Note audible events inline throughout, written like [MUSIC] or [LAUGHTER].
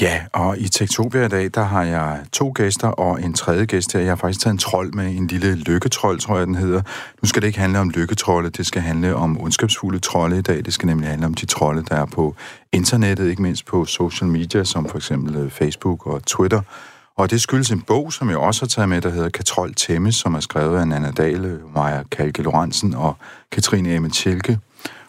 Ja, og i Tektopia i dag, der har jeg to gæster og en tredje gæst her. Jeg har faktisk taget en trold med, en lille lykketrold, tror jeg, den hedder. Nu skal det ikke handle om lykketrolde, det skal handle om ondskabsfulde trolde i dag. Det skal nemlig handle om de trolde, der er på internettet, ikke mindst på social media, som for eksempel øh, Facebook og Twitter. Og det skyldes en bog, som jeg også har taget med, der hedder Katrol Temmes, som er skrevet af Nana Dale, øh, Maja Kalke Lorentzen og Katrine Emme Tjelke.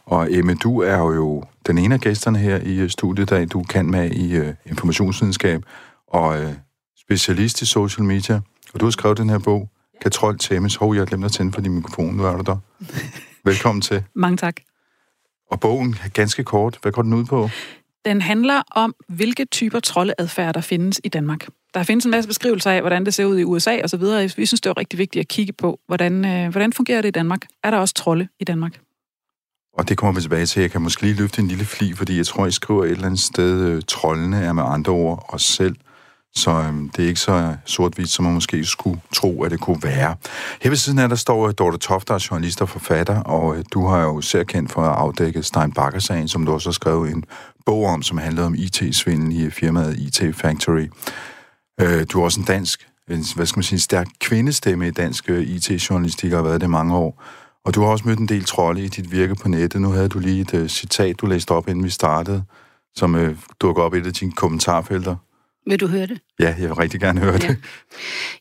Og Emme, du er jo den ene af gæsterne her i øh, studiet, der du kan med i uh, informationsvidenskab og uh, specialist i social media. Og du har skrevet den her bog, Katrol Temmes. Hov, jeg glemte at tænde for din mikrofon. Nu er du der. [LAUGHS] Velkommen til. Mange tak. Og bogen er ganske kort. Hvad går den ud på? Den handler om, hvilke typer troldeadfærd, der findes i Danmark. Der findes en masse beskrivelser af, hvordan det ser ud i USA og så videre. Vi synes, det er rigtig vigtigt at kigge på, hvordan, øh, hvordan fungerer det i Danmark? Er der også trolde i Danmark? Og det kommer vi tilbage til. Jeg kan måske lige løfte en lille fli, fordi jeg tror, I skriver et eller andet sted, øh, trollene er med andre ord os selv. Så øhm, det er ikke så sort-hvidt, som man måske skulle tro, at det kunne være. Her ved siden af, der står øh, Dorte Toft, der er journalist og forfatter, og øh, du har jo især kendt for at afdække Stein Bakker-sagen, som du også har skrevet en bog om, som handlede om IT-svindel i firmaet IT Factory. Øh, du er også en dansk, en, hvad skal man sige, en stærk kvindestemme i dansk øh, IT-journalistik, og har været det mange år. Og du har også mødt en del trolde i dit virke på nettet. Nu havde du lige et uh, citat, du læste op, inden vi startede, som uh, dukker op i et af dine kommentarfelter. Vil du høre det? Ja, jeg vil rigtig gerne høre ja. det.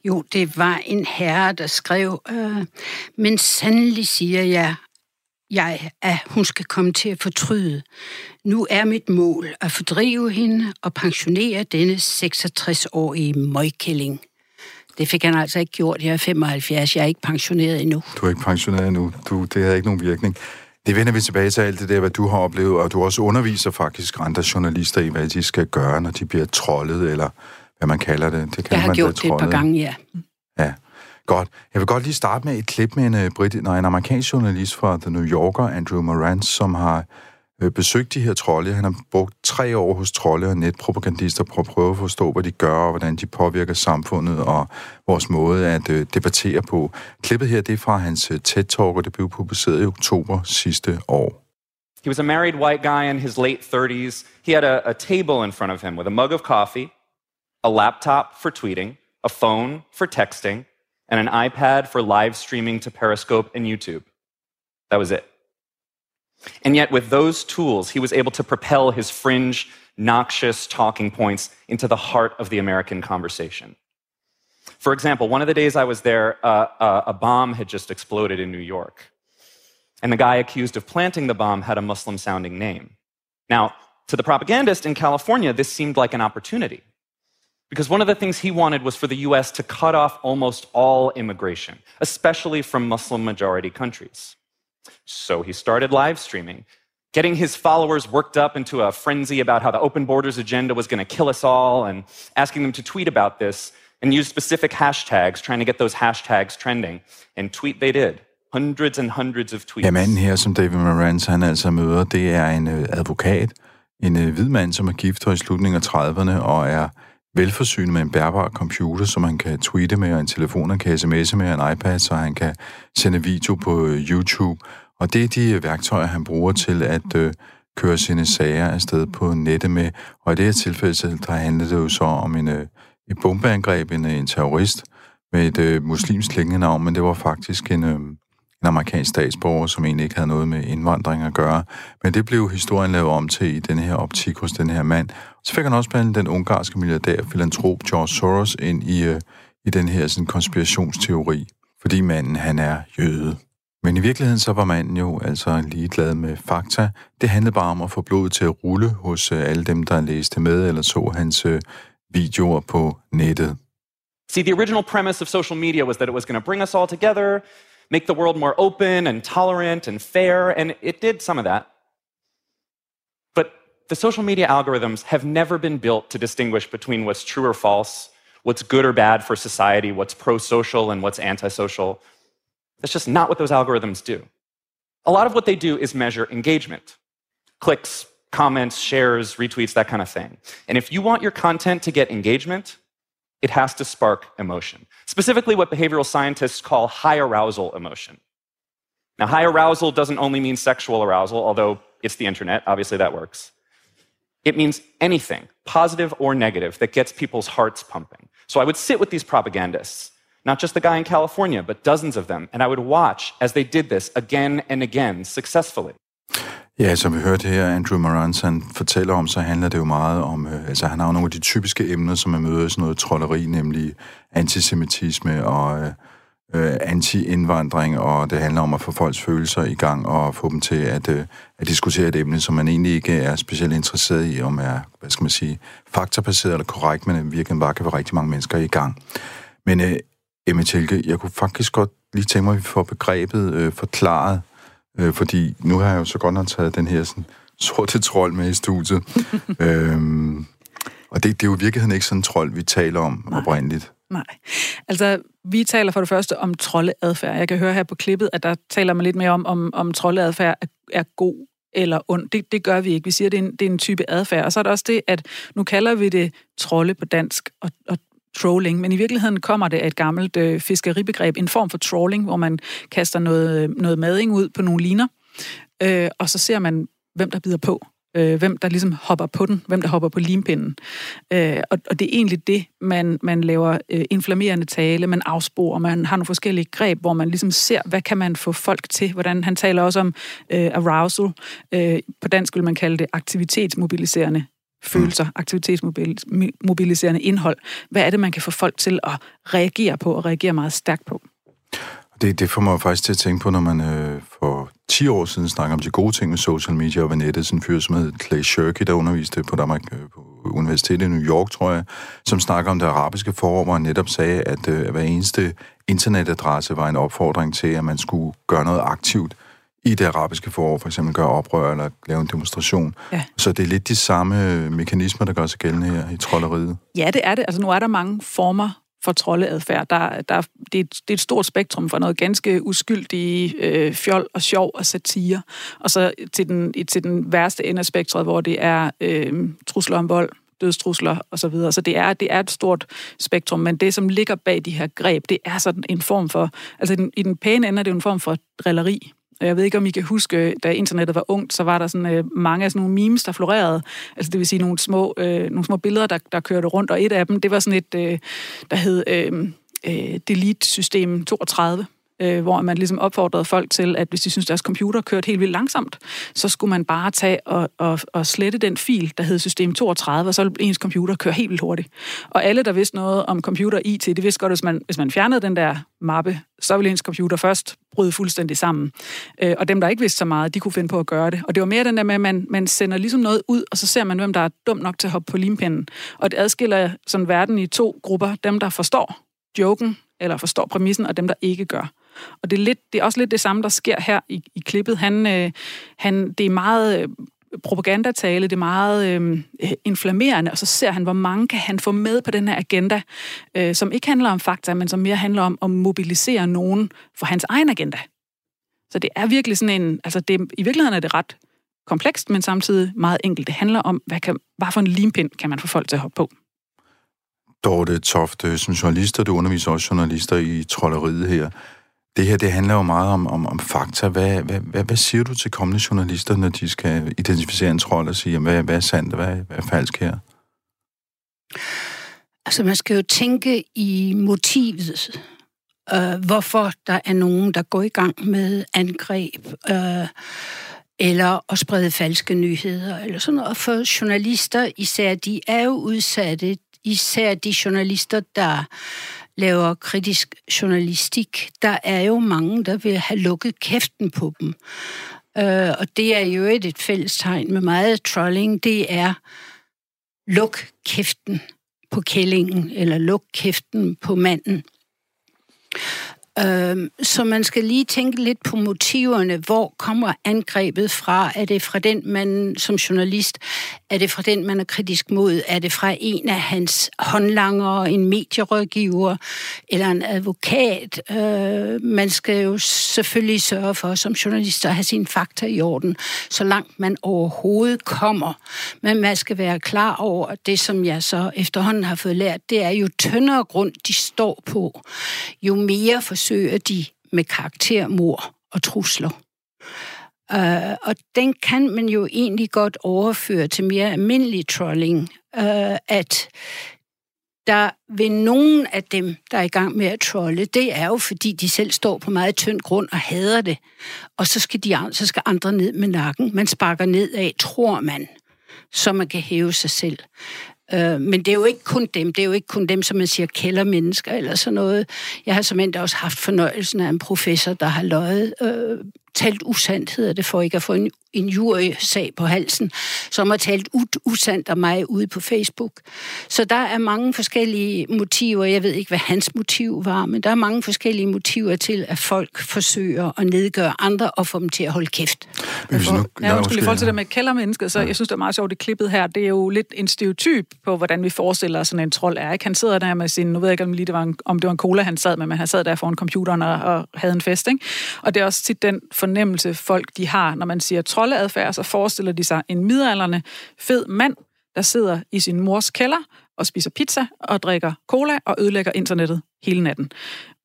Jo, det var en herre, der skrev, øh, men sandelig siger jeg, jeg, at hun skal komme til at fortryde. Nu er mit mål at fordrive hende og pensionere denne 66-årige møgkælling. Det fik han altså ikke gjort. Jeg er 75, jeg er ikke pensioneret endnu. Du er ikke pensioneret endnu. Du, det har ikke nogen virkning. Det vender vi tilbage til alt det der, hvad du har oplevet, og du også underviser faktisk andre journalister i, hvad de skal gøre, når de bliver trollet, eller hvad man kalder det. det kan jeg har man gjort det et par gange, ja. Ja, godt. Jeg vil godt lige starte med et klip med en, uh, Brit, nej, en amerikansk journalist fra The New Yorker, Andrew Morant, som har øh, besøgt de her trolde. Han har brugt tre år hos trolde og netpropagandister på at prøve at forstå, hvad de gør, og hvordan de påvirker samfundet og vores måde at øh, debattere på. Klippet her, det er fra hans øh, TED-talk, og det blev publiceret i oktober sidste år. He was a married white guy in his late 30s. He had a, a table in front of him with a mug of coffee, a laptop for tweeting, a phone for texting, and an iPad for live streaming to Periscope and YouTube. That was it. And yet, with those tools, he was able to propel his fringe, noxious talking points into the heart of the American conversation. For example, one of the days I was there, uh, uh, a bomb had just exploded in New York. And the guy accused of planting the bomb had a Muslim sounding name. Now, to the propagandist in California, this seemed like an opportunity. Because one of the things he wanted was for the US to cut off almost all immigration, especially from Muslim majority countries. So he started live streaming, getting his followers worked up into a frenzy about how the open borders agenda was going to kill us all, and asking them to tweet about this and use specific hashtags, trying to get those hashtags trending. And tweet they did. Hundreds and hundreds of tweets. Ja, manden her, som David Morant han altså møder, det er en øh, advokat, en øh, hvid mand, som er gift i slutningen af 30'erne og er velforsynet med en bærbar computer, som han kan tweete med, og en telefon, han kan sms'e med, og en iPad, så han kan sende video på øh, YouTube. Og det er de øh, værktøjer, han bruger til at øh, køre sine sager afsted på nettet med. Og i det her tilfælde, der handler det jo så om en, øh, et bombeangreb, en, øh, en terrorist med et øh, muslimsk klingende navn, men det var faktisk en, øh, en amerikansk statsborger, som egentlig ikke havde noget med indvandring at gøre. Men det blev historien lavet om til i den her optik hos den her mand. Så fik han også blandt den ungarske milliardær, filantrop George Soros, ind i, øh, i den her sådan, konspirationsteori, fordi manden han er jøde. Men i virkeligheden så var manden jo altså ligeglad med fakta. Det handlede bare om at få blodet til at rulle hos øh, alle dem, der læste med eller så hans øh, videoer på nettet. See, the original premise of social media was that it was going to bring us all together, make the world more open and tolerant and fair, and it did some of that. But the social media algorithms have never been built to distinguish between what's true or false, what's good or bad for society, what's pro social and what's antisocial. That's just not what those algorithms do. A lot of what they do is measure engagement clicks, comments, shares, retweets, that kind of thing. And if you want your content to get engagement, it has to spark emotion. Specifically, what behavioral scientists call high arousal emotion. Now, high arousal doesn't only mean sexual arousal, although it's the internet, obviously that works. It means anything, positive or negative, that gets people's hearts pumping. So I would sit with these propagandists, not just the guy in California, but dozens of them, and I would watch as they did this again and again successfully. Ja, som vi hørte her, Andrew Morans, han fortæller om, så handler det jo meget om, øh, altså han har jo nogle af de typiske emner, som man møder i sådan noget trolleri, nemlig antisemitisme og øh, øh, anti-indvandring, og det handler om at få folks følelser i gang og få dem til at, øh, at diskutere et emne, som man egentlig ikke er specielt interesseret i, om er, hvad skal man sige, faktabaseret eller korrekt, men øh, virkelig bare kan få rigtig mange mennesker i gang. Men øh, Emma Tilke, jeg kunne faktisk godt lige tænke mig, at vi får begrebet øh, forklaret, øh, fordi nu har jeg jo så godt nok taget den her sådan, sorte trold med i studiet. [LAUGHS] øhm, og det, det er jo i virkeligheden ikke sådan en trold, vi taler om Nej. oprindeligt. Nej. Altså, vi taler for det første om troldeadfærd. Jeg kan høre her på klippet, at der taler man lidt mere om, om, om troldeadfærd er, er god eller ond. Det, det gør vi ikke. Vi siger, at det er, en, det er en type adfærd. Og så er der også det, at nu kalder vi det trolde på dansk og, og trolling, men i virkeligheden kommer det af et gammelt øh, fiskeribegreb, en form for trolling, hvor man kaster noget, øh, noget mading ud på nogle liner, øh, og så ser man, hvem der bider på øh, hvem der ligesom hopper på den, hvem der hopper på limpinden. Øh, og, og det er egentlig det, man, man laver øh, inflammerende tale, man afsporer, man har nogle forskellige greb, hvor man ligesom ser, hvad kan man få folk til, hvordan han taler også om øh, arousal. Øh, på dansk vil man kalde det aktivitetsmobiliserende følelser, aktivitetsmobiliserende indhold. Hvad er det, man kan få folk til at reagere på, og reagere meget stærkt på? Det, det får mig faktisk til at tænke på, når man øh, for 10 år siden snakkede om de gode ting med social media og ved nettet. Sådan en fyr, som hed Clay Shirky, der underviste på Danmark øh, på Universitetet i New York, tror jeg, som snakker om det arabiske forår, hvor han netop sagde, at øh, hver eneste internetadresse var en opfordring til, at man skulle gøre noget aktivt i det arabiske forår, for eksempel gøre oprør eller lave en demonstration. Ja. Så det er lidt de samme mekanismer, der gør sig gældende her i trolleriet. Ja, det er det. Altså nu er der mange former for troldeadfærd. Der, der, det, er et, det er et stort spektrum fra noget ganske uskyldigt øh, fjol og sjov og satire, og så til den, til den værste ende af spektret, hvor det er øh, trusler om vold, dødstrusler osv. Så, videre. så det er, det er et stort spektrum, men det, som ligger bag de her greb, det er sådan en form for, altså i den, pæne ende er det en form for drilleri. Jeg ved ikke, om I kan huske, øh, da internettet var ungt, så var der sådan øh, mange af sådan nogle memes, der florerede. Altså det vil sige nogle små, øh, nogle små billeder, der, der kørte rundt, og et af dem, det var sådan et, øh, der hed øh, øh, Delete System 32 øh, hvor man ligesom opfordrede folk til, at hvis de synes, deres computer kørte helt vildt langsomt, så skulle man bare tage og, og, og slette den fil, der hed system 32, og så ville ens computer køre helt vildt hurtigt. Og alle, der vidste noget om computer IT, det vidste godt, at hvis man, hvis man fjernede den der mappe, så ville ens computer først bryde fuldstændig sammen. Øh, og dem, der ikke vidste så meget, de kunne finde på at gøre det. Og det var mere den der med, at man, man sender ligesom noget ud, og så ser man, hvem der er dum nok til at hoppe på limpinden. Og det adskiller sådan verden i to grupper. Dem, der forstår joken, eller forstår præmissen, og dem, der ikke gør. Og det er, lidt, det er også lidt det samme, der sker her i, i klippet. Han, øh, han, det er meget øh, propagandatale, det er meget øh, inflammerende, og så ser han, hvor mange kan han få med på den her agenda, øh, som ikke handler om fakta, men som mere handler om at mobilisere nogen for hans egen agenda. Så det er virkelig sådan en, altså det, i virkeligheden er det ret komplekst, men samtidig meget enkelt. Det handler om, hvad, kan, hvad for en limpind kan man få folk til at hoppe på. Dorte Tofte, som journalister, du underviser også journalister i trolleriet her. Det her, det handler jo meget om, om, om fakta. Hvad, hvad, hvad, hvad siger du til kommende journalister, når de skal identificere en trold og sige, hvad, hvad er sandt og hvad, hvad er falsk her? Altså, man skal jo tænke i motivet. Øh, hvorfor der er nogen, der går i gang med angreb, øh, eller at sprede falske nyheder, eller sådan noget. For journalister især, de er jo udsatte, især de journalister, der laver kritisk journalistik, der er jo mange, der vil have lukket kæften på dem. Øh, og det er jo et, et fællestegn med meget trolling, det er luk kæften på kællingen, eller luk kæften på manden. Øh, så man skal lige tænke lidt på motiverne. Hvor kommer angrebet fra? Er det fra den, man som journalist, er det fra den, man er kritisk mod? Er det fra en af hans håndlangere, en medierådgiver eller en advokat? Øh, man skal jo selvfølgelig sørge for som journalist at have sine fakta i orden, så langt man overhovedet kommer. Men man skal være klar over, at det, som jeg så efterhånden har fået lært, det er jo tyndere grund, de står på. Jo mere for forsøger de med karaktermord og trusler. Uh, og den kan man jo egentlig godt overføre til mere almindelig trolling, uh, at der ved nogen af dem, der er i gang med at trolle, det er jo fordi, de selv står på meget tynd grund og hader det. Og så skal, de, så skal andre ned med nakken. Man sparker ned af, tror man, så man kan hæve sig selv. Øh, men det er jo ikke kun dem, det er jo ikke kun dem, som man siger kældermennesker eller sådan noget. Jeg har som også haft fornøjelsen af en professor, der har løjet, øh, talt usandt, hedder det, for ikke at få en en jury-sag på halsen, som har talt usandt af mig ude på Facebook. Så der er mange forskellige motiver. Jeg ved ikke, hvad hans motiv var, men der er mange forskellige motiver til, at folk forsøger at nedgøre andre og få dem til at holde kæft. Hvis nu, ja, undskyld, i forhold til det med kældermennesket, så ja. jeg synes, det er meget sjovt, det klippet her. Det er jo lidt en stereotyp på, hvordan vi forestiller os sådan en trold er. Ikke? Han sidder der med sin, nu ved jeg ikke, om, lige det var en, om det var en cola, han sad med, men han sad der foran computeren og, og havde en fest. Ikke? Og det er også tit den fornemmelse, folk de har, når man siger troldeadfærd, så forestiller de sig en midalderne fed mand, der sidder i sin mors kælder og spiser pizza og drikker cola og ødelægger internettet hele natten.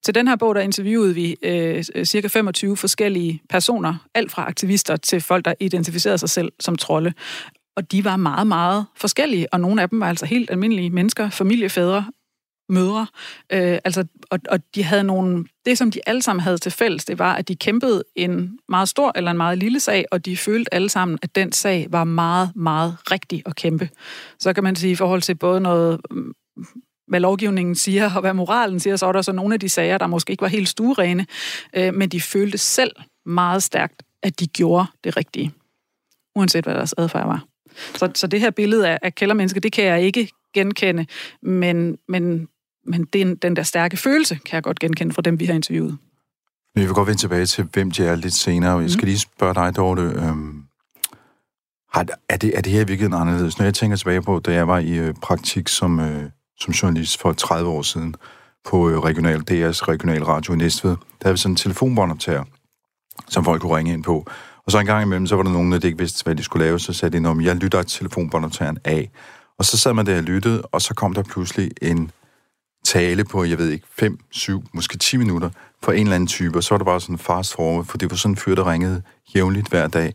Til den her bog, der interviewede vi øh, cirka 25 forskellige personer, alt fra aktivister til folk, der identificerede sig selv som trolde. Og de var meget, meget forskellige, og nogle af dem var altså helt almindelige mennesker, familiefædre, mødre. Øh, altså, og, og de havde nogle... Det, som de alle sammen havde til fælles, det var, at de kæmpede en meget stor eller en meget lille sag, og de følte alle sammen, at den sag var meget, meget rigtig at kæmpe. Så kan man sige, i forhold til både noget mm, hvad lovgivningen siger, og hvad moralen siger, så var der så nogle af de sager, der måske ikke var helt stuerene, øh, men de følte selv meget stærkt, at de gjorde det rigtige, uanset hvad deres adfærd var. Så, så det her billede af, af kældermennesker, det kan jeg ikke genkende, men, men men den, den der stærke følelse kan jeg godt genkende fra dem, vi har interviewet. Vi vil godt vende tilbage til, hvem de er lidt senere. Jeg skal mm. lige spørge dig, Dorte. Øhm, har, er, det, er det her virkelig anderledes? Når jeg tænker tilbage på, da jeg var i øh, praktik som, øh, som journalist for 30 år siden på øh, regional, DR's regional radio i Næstved, der havde vi sådan en telefonbåndoptager, som folk kunne ringe ind på. Og så en gang imellem, så var der nogen, der ikke vidste, hvad de skulle lave, så sagde de, om jeg lytter telefonbåndoptageren af. Og så sad man der og lyttede, og så kom der pludselig en tale på, jeg ved ikke, 5, 7, måske 10 minutter på en eller anden type, og så var det bare sådan fast forward, for det var sådan en fyr, der ringede jævnligt hver dag,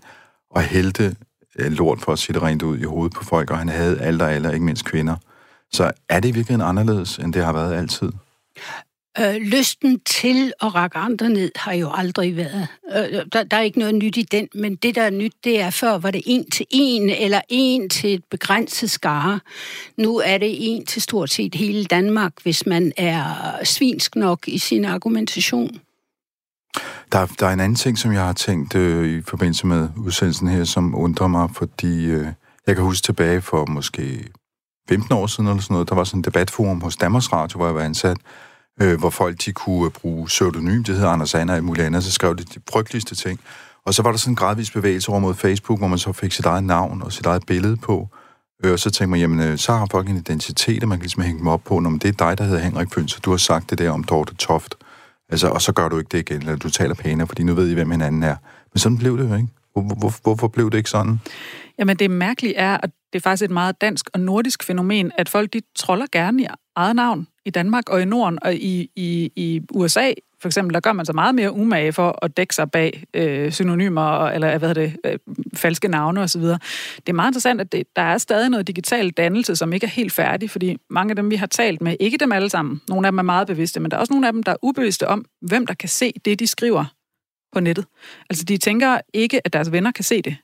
og hældte øh, lort for at sige det rent ud i hovedet på folk, og han havde alder og alder, ikke mindst kvinder. Så er det virkelig anderledes, end det har været altid? Øh, lysten til at række andre ned har jo aldrig været. Øh, øh, der, der er ikke noget nyt i den, men det, der er nyt, det er før, var det en til en, eller en til et begrænset skare. Nu er det en til stort set hele Danmark, hvis man er svinsk nok i sin argumentation. Der, der er en anden ting, som jeg har tænkt øh, i forbindelse med udsendelsen her, som undrer mig, fordi øh, jeg kan huske tilbage for måske 15 år siden eller sådan noget, der var sådan en debatforum hos Danmarks Radio, hvor jeg var ansat, øh, hvor folk de kunne øh, bruge pseudonym, det hedder Anders Anna og muligt andet, så skrev de de frygteligste ting. Og så var der sådan en gradvis bevægelse over mod Facebook, hvor man så fik sit eget navn og sit eget billede på. Øh, og så tænkte man, jamen, øh, så har folk en identitet, og man kan ligesom hænge dem op på, når det er dig, der hedder Henrik Føns, så du har sagt det der om Dorte Toft. Altså, og så gør du ikke det igen, eller du taler pænere, fordi nu ved I, hvem hinanden er. Men sådan blev det jo ikke. Hvor, hvor, hvorfor blev det ikke sådan? Jamen, det mærkelige er, at det er faktisk et meget dansk og nordisk fænomen, at folk de troller gerne i eget navn i Danmark og i Norden og i, i, i USA. For eksempel, der gør man så meget mere umage for at dække sig bag øh, synonymer eller hvad det, øh, falske navne osv. Det er meget interessant, at det, der er stadig noget digital dannelse, som ikke er helt færdig, fordi mange af dem, vi har talt med, ikke dem alle sammen, nogle af dem er meget bevidste, men der er også nogle af dem, der er ubevidste om, hvem der kan se det, de skriver på nettet. Altså, de tænker ikke, at deres venner kan se det.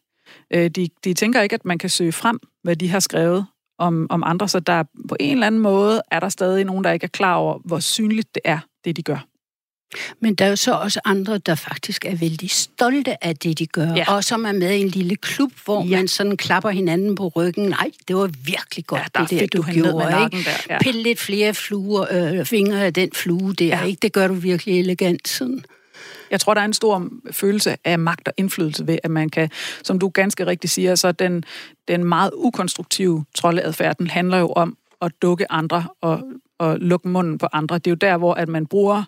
Øh, de, de tænker ikke, at man kan søge frem, hvad de har skrevet om, om andre, så der på en eller anden måde er der stadig nogen, der ikke er klar over, hvor synligt det er, det de gør. Men der er jo så også andre, der faktisk er vældig stolte af det, de gør, Ja. og som er med i en lille klub, hvor Ja. man sådan klapper hinanden på ryggen. Nej, det var virkelig godt, Ja, det der, du, du gjorde. Ikke? der, ja. Pille lidt flere fluer, øh, fingre af den flue der, ja. ikke? Det gør du virkelig elegant sådan. Jeg tror, der er en stor følelse af magt og indflydelse ved, at man kan, som du ganske rigtigt siger, så den, den meget ukonstruktive troldeadfærd, den handler jo om at dukke andre og, og lukke munden på andre. Det er jo der, hvor at man bruger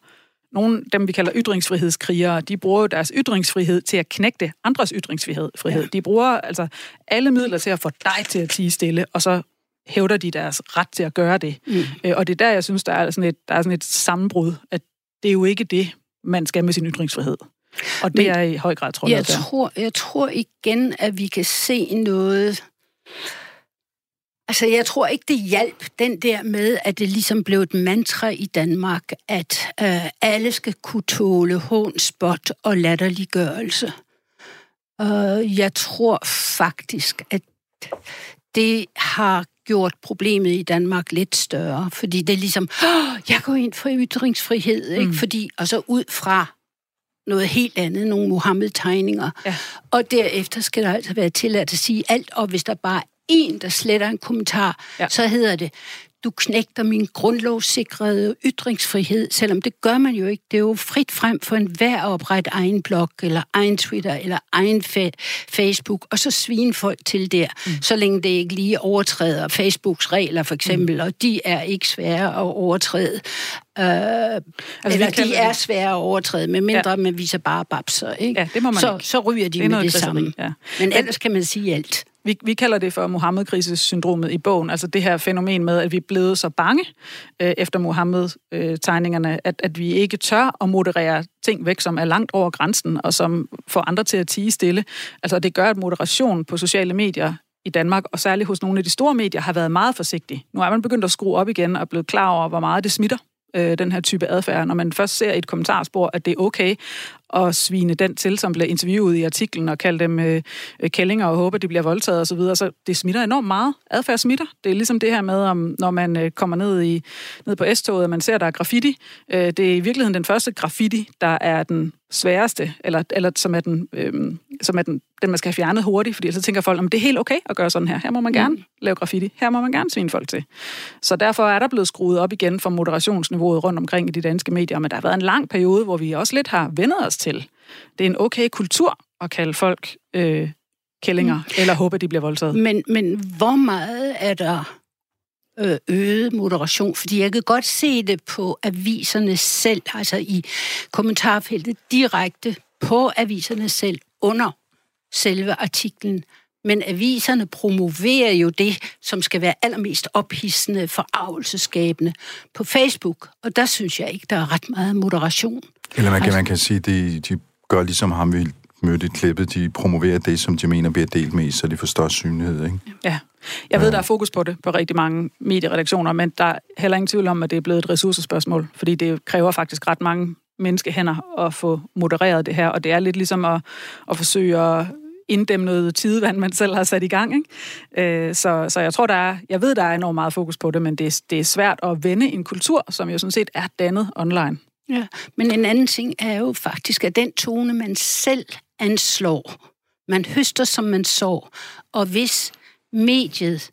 nogle, dem vi kalder ytringsfrihedskrigere, de bruger jo deres ytringsfrihed til at knægte andres ytringsfrihed. Frihed. Ja. De bruger altså alle midler til at få dig til at tige stille, og så hævder de deres ret til at gøre det. Mm. Øh, Og det er der, jeg synes, der er sådan et, der er sådan et sammenbrud, at det er jo ikke det, man skal med sin ytringsfrihed. Og det Men er i høj grad Jeg troldeadfærd. tror, jeg tror igen, at vi kan se noget... Altså, jeg tror ikke, det hjalp den der med, at det ligesom blev et mantra i Danmark, at øh, alle skal kunne tåle hån, spot og latterliggørelse. Øh, jeg tror faktisk, at det har gjort problemet i Danmark lidt større, fordi det er ligesom, "Åh, jeg går ind for ytringsfrihed, ikke? Mm. Fordi, og så ud fra noget helt andet, nogle Mohammed-tegninger. Ja. Og derefter skal der altså være tilladt at sige alt, og hvis der bare en, der sletter en kommentar, ja. så hedder det, du knægter min grundlovssikrede ytringsfrihed, selvom det gør man jo ikke. Det er jo frit frem for en hver at oprette egen blog, eller egen Twitter, eller egen fa- Facebook, og så svine folk til der, mm. så længe det ikke lige overtræder Facebooks regler, for eksempel, mm. og de er ikke svære at overtræde. Øh, altså, eller de er det- svære at overtræde, medmindre ja. man viser bare babser, ikke? Ja, det må man så, ikke. så ryger de Det er med det samme. ja. Men ellers kan man sige alt. Vi, vi kalder det for Mohammed-krisesyndromet i bogen, altså det her fænomen med, at vi er blevet så bange øh, efter Mohammed-tegningerne, at, at vi ikke tør at moderere ting væk, som er langt over grænsen, og som får andre til at tige stille. Altså det gør, at moderation på sociale medier i Danmark, og særligt hos nogle af de store medier, har været meget forsigtig. Nu er man begyndt at skrue op igen og er blevet klar over, hvor meget det smitter, øh, den her type adfærd. Når man først ser i et kommentarspor, at det er okay at svine den til, som bliver interviewet i artiklen, og kalde dem øh, øh kællinger og håber, de bliver voldtaget osv., så, videre. så det smitter enormt meget. Adfærd smitter. Det er ligesom det her med, om, når man øh, kommer ned, i, ned på S-toget, og man ser, der er graffiti. Øh, det er i virkeligheden den første graffiti, der er den sværeste, eller, eller som er, den, øh, som er den, den, man skal have fjernet hurtigt, fordi så tænker folk, om det er helt okay at gøre sådan her. Her må man gerne mm. lave graffiti. Her må man gerne svine folk til. Så derfor er der blevet skruet op igen for moderationsniveauet rundt omkring i de danske medier, men der har været en lang periode, hvor vi også lidt har vendet os til. Det er en okay kultur at kalde folk øh, kællinger, mm. eller håbe, de bliver voldtaget. Men, men hvor meget er der øget moderation? Fordi jeg kan godt se det på aviserne selv, altså i kommentarfeltet direkte på aviserne selv under selve artiklen. Men aviserne promoverer jo det, som skal være allermest ophidsende, forarvelseskabende på Facebook. Og der synes jeg ikke, der er ret meget moderation. Eller man kan, Altså- man kan sige, at de, de gør ligesom ham, vi mødte i klippet. De promoverer det, som de mener bliver delt mest, så de får størst synlighed. Ikke? Ja. Jeg ved, der er fokus på det på rigtig mange medieredaktioner, men der er heller ingen tvivl om, at det er blevet et ressourcespørgsmål, fordi det kræver faktisk ret mange menneskehænder at få modereret det her, og det er lidt ligesom at, at forsøge at inddæmme noget tidevand, man selv har sat i gang. Ikke? Øh, så, så jeg tror, der er, jeg ved, der er enormt meget fokus på det, men det, er- det er svært at vende en kultur, som jo sådan set er dannet online. Ja, men en anden ting er jo faktisk, at den tone, man selv anslår, man høster, som man sår, og hvis mediet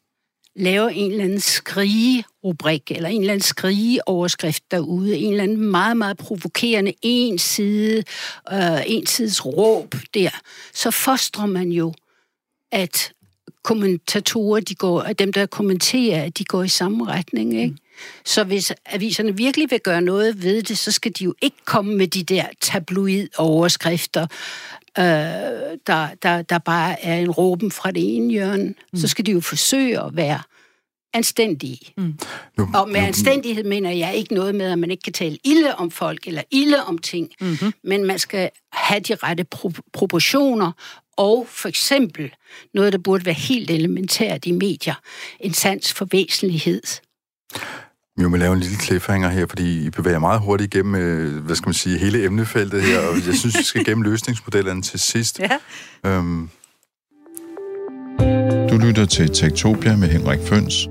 laver en eller anden skrige-rubrik, eller en eller anden skrige-overskrift derude, en eller anden meget, meget provokerende en side, øh, en sides råb der, så fostrer man jo, at kommentatorer, de går, at dem, der kommenterer, at de går i samme retning, ikke? Så hvis aviserne virkelig vil gøre noget ved det, så skal de jo ikke komme med de der tabloid-overskrifter, øh, der, der, der bare er en råben fra det ene hjørne. Mm. Så skal de jo forsøge at være anstændige. Mm. Nu, Og med anstændighed mener jeg ikke noget med, at man ikke kan tale ilde om folk eller ilde om ting, mm-hmm. men man skal have de rette pro- proportioner, og for eksempel noget, der burde være helt elementært i medier, en sans for væsentlighed. Vi må lave en lille cliffhanger her, fordi I bevæger meget hurtigt igennem, øh, hvad skal man sige, hele emnefeltet her, og jeg synes, vi skal gennem løsningsmodellerne til sidst. Ja. Øhm, Du lytter til Tektopia med Henrik Føns.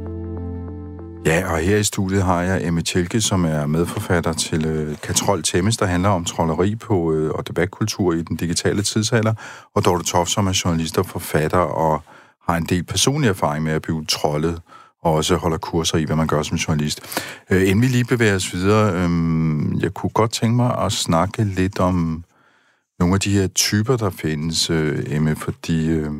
Ja, og her i studiet har jeg Emmy Tjelke, som er medforfatter til øh, Katrol Temmes, der handler om trolleri på øh, og debatkultur i den digitale tidsalder, og Dorte Toff, som er journalist og forfatter og har en del personlig erfaring med at blive trollet, og også holder kurser i, hvad man gør som journalist. Øh, inden vi lige bevæger os videre, øh, jeg kunne godt tænke mig at snakke lidt om nogle af de her typer, der findes, øh, Emme, fordi... Øh,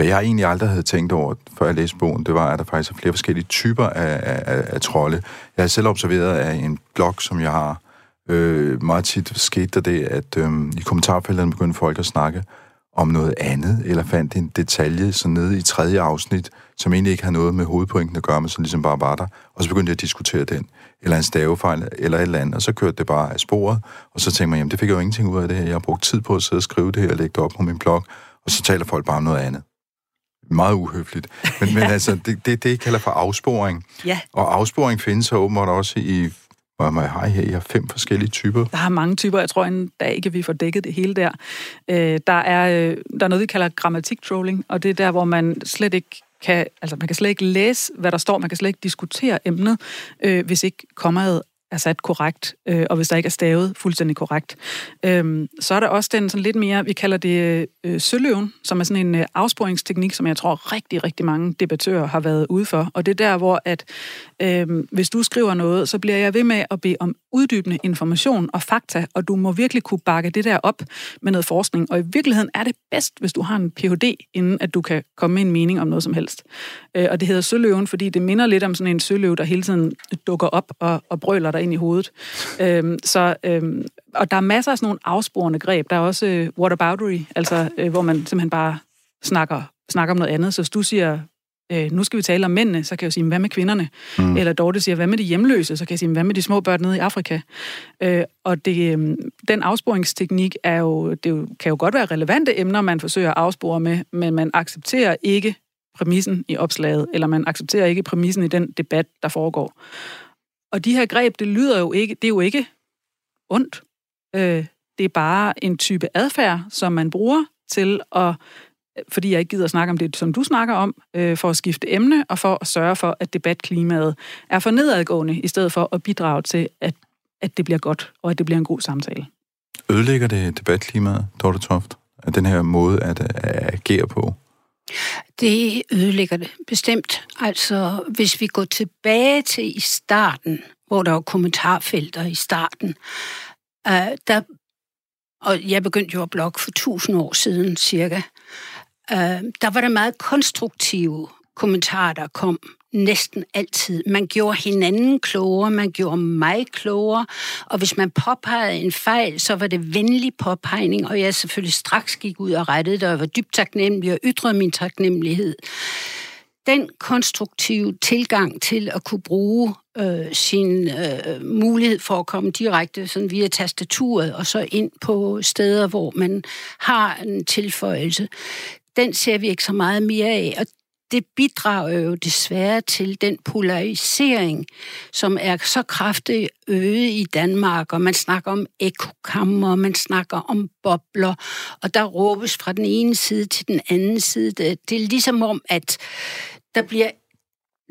hvad jeg egentlig aldrig havde tænkt over, før jeg læste bogen, det var, at der faktisk er flere forskellige typer af, af, af trolde. Jeg har selv observeret af en blog, som jeg har øh, meget tit skete der det, at øh, i kommentarfelterne begyndte folk at snakke om noget andet, eller fandt en detalje så nede i tredje afsnit, som egentlig ikke har noget med hovedpointen at gøre, men som ligesom bare var der, og så begyndte jeg at diskutere den, eller en stavefejl, eller et eller andet, og så kørte det bare af sporet, og så tænkte man, jamen det fik jeg jo ingenting ud af det her, jeg har brugt tid på at sidde og skrive det her, og lægge det op på min blog, og så taler folk bare om noget andet meget uhøfligt. Men, ja. men [LAUGHS] altså, det, det, det kalder for afsporing. Ja. Og afsporing findes så åbenbart også i hvad har I her? I har fem forskellige typer. Der er mange typer. Jeg tror endda ikke, vi får dækket det hele der. Øh, der, er, øh, der er noget, vi kalder grammatik-trolling, og det er der, hvor man slet ikke kan, altså man kan slet ikke læse, hvad der står, man kan slet ikke diskutere emnet, øh, hvis ikke kommaet er sat korrekt, øh, og hvis der ikke er stavet fuldstændig korrekt. Øhm, så er der også den sådan lidt mere, vi kalder det øh, søløven, som er sådan en øh, afsporingsteknik, som jeg tror rigtig, rigtig mange debattører har været ude for. Og det er der, hvor at øh, hvis du skriver noget, så bliver jeg ved med at bede om uddybende information og fakta, og du må virkelig kunne bakke det der op med noget forskning. Og i virkeligheden er det bedst, hvis du har en Ph.D., inden at du kan komme med en mening om noget som helst. Øh, og det hedder søløven, fordi det minder lidt om sådan en søløv, der hele tiden dukker op og, og brøler dig ind i hovedet. Øh, så, øh, og der er masser af sådan nogle afsporende greb. Der er også øh, whataboutery, altså øh, hvor man simpelthen bare snakker, snakker om noget andet. Så hvis du siger øh, nu skal vi tale om mændene, så kan jeg sige, hvad med kvinderne? Mm. Eller Dorte siger, hvad med de hjemløse? Så kan jeg sige, hvad med de små børn nede i Afrika? Øh, og det, øh, den afsporingsteknik er jo, det jo, kan jo godt være relevante emner, man forsøger at afspore med, men man accepterer ikke præmissen i opslaget, eller man accepterer ikke præmissen i den debat, der foregår. Og de her greb, det lyder jo ikke, det er jo ikke ondt. Øh, det er bare en type adfærd, som man bruger til at fordi jeg ikke gider at snakke om det, som du snakker om, øh, for at skifte emne og for at sørge for, at debatklimaet er for nedadgående, i stedet for at bidrage til, at, at det bliver godt, og at det bliver en god samtale. Ødelægger det debatklimaet, Dorte Toft, at den her måde at, at agere på? Det ødelægger det bestemt. Altså, hvis vi går tilbage til i starten, hvor der var kommentarfelter i starten, øh, der, og jeg begyndte jo at blogge for tusind år siden cirka, øh, der var der meget konstruktive kommentarer, der kom næsten altid. Man gjorde hinanden klogere, man gjorde mig klogere, og hvis man påpegede en fejl, så var det venlig påpegning, og jeg selvfølgelig straks gik ud og rettede det, og jeg var dybt taknemmelig og ytrede min taknemmelighed. Den konstruktive tilgang til at kunne bruge øh, sin øh, mulighed for at komme direkte sådan via tastaturet og så ind på steder, hvor man har en tilføjelse, den ser vi ikke så meget mere af, og det bidrager jo desværre til den polarisering, som er så kraftig øget i Danmark, og man snakker om ekokammer, man snakker om bobler, og der råbes fra den ene side til den anden side. Det er ligesom om, at der bliver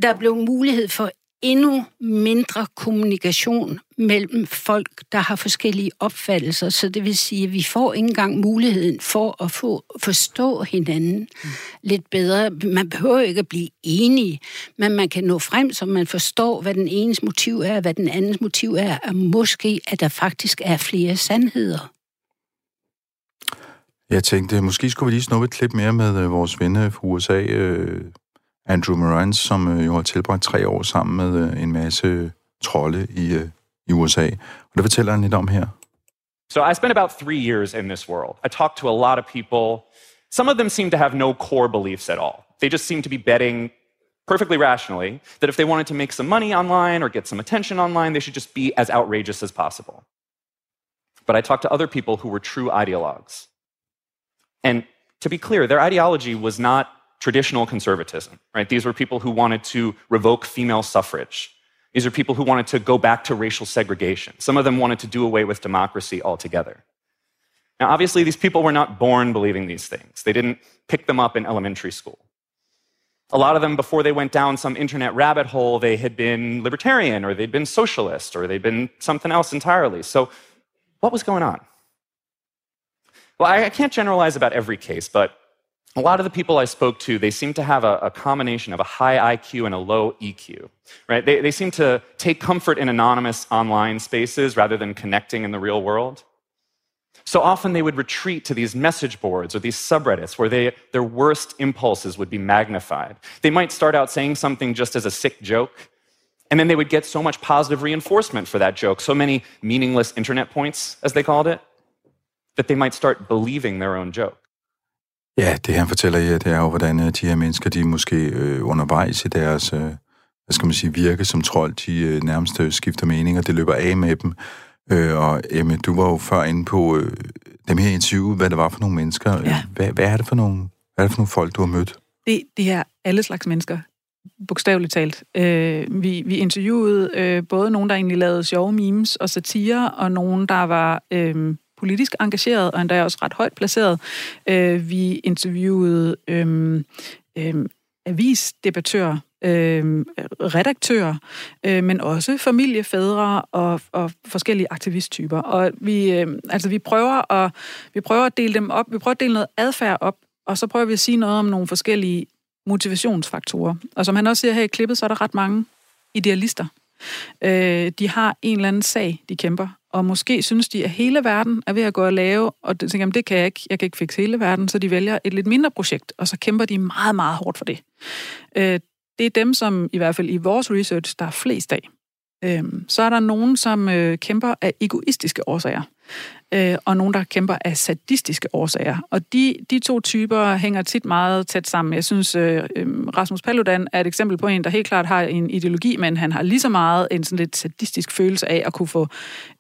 der blev mulighed for endnu mindre kommunikation mellem folk, der har forskellige opfattelser. Så det vil sige, at vi får ikke engang muligheden for at få forstå hinanden mm. lidt bedre. Man behøver ikke at blive enige, men man kan nå frem, så man forstår, hvad den enes motiv er, hvad den andens motiv er, og måske, at der faktisk er flere sandheder. Jeg tænkte, måske skulle vi lige snuppe et klip mere med øh, vores venner fra USA, øh, Andrew Morant, som øh, jo har tilbragt tre år sammen med øh, en masse øh, trolde i, øh, i USA. Og det fortæller han lidt om her. So I spent about three years in this world. I talked to a lot of people. Some of them seem to have no core beliefs at all. They just seem to be betting perfectly rationally that if they wanted to make some money online or get some attention online, they should just be as outrageous as possible. But I talked to other people who were true ideologues. And to be clear, their ideology was not traditional conservatism, right? These were people who wanted to revoke female suffrage. These are people who wanted to go back to racial segregation. Some of them wanted to do away with democracy altogether. Now, obviously, these people were not born believing these things. They didn't pick them up in elementary school. A lot of them, before they went down some internet rabbit hole, they had been libertarian or they'd been socialist or they'd been something else entirely. So, what was going on? Well, I, can't generalize about every case, but a lot of the people I spoke to, they seem to have a, a, combination of a high IQ and a low EQ, right? They, they seem to take comfort in anonymous online spaces rather than connecting in the real world. So often they would retreat to these message boards or these subreddits where they, their worst impulses would be magnified. They might start out saying something just as a sick joke, and then they would get so much positive reinforcement for that joke, so many meaningless internet points, as they called it, that they might start believing their own joke. Ja, det han fortæller jer, det er jo, hvordan øh, de her mennesker, de måske øh, undervejs i deres, øh, hvad skal man sige, virke som trold, de øh, nærmest øh, skifter mening, og det løber af med dem. Øh, og Emme, du var jo før inde på øh, dem her interview, hvad det var for nogle mennesker. Ja. Hvad, hvad, er det for nogle, hvad er det for nogle folk, du har mødt? Det, det er alle slags mennesker, bogstaveligt talt. Øh, vi, vi interviewede øh, både nogen, der egentlig lavede sjove memes og satire, og nogen, der var øh, politisk engageret, og endda også ret højt placeret. Øh, vi interviewede øh, øh, avisdebattører, øh, redaktører, øh, men også familiefædre og, og forskellige aktivisttyper. Og vi, øh, altså, vi, prøver at, vi prøver at dele dem op, vi prøver at dele noget adfærd op, og så prøver vi at sige noget om nogle forskellige motivationsfaktorer. Og som han også siger her i klippet, så er der ret mange idealister. Øh, de har en eller anden sag, de kæmper, og måske synes de, at hele verden er ved at gå og lave, og de tænker at det kan jeg ikke, jeg kan ikke fikse hele verden, så de vælger et lidt mindre projekt, og så kæmper de meget, meget hårdt for det. Øh, det er dem, som i hvert fald i vores research, der er flest af. Øh, så er der nogen, som øh, kæmper af egoistiske årsager øh, og nogen, der kæmper af sadistiske årsager. Og de, de to typer hænger tit meget tæt sammen. Jeg synes, øh, øhm, Rasmus Paludan er et eksempel på en, der helt klart har en ideologi, men han har lige så meget en sådan lidt sadistisk følelse af at kunne få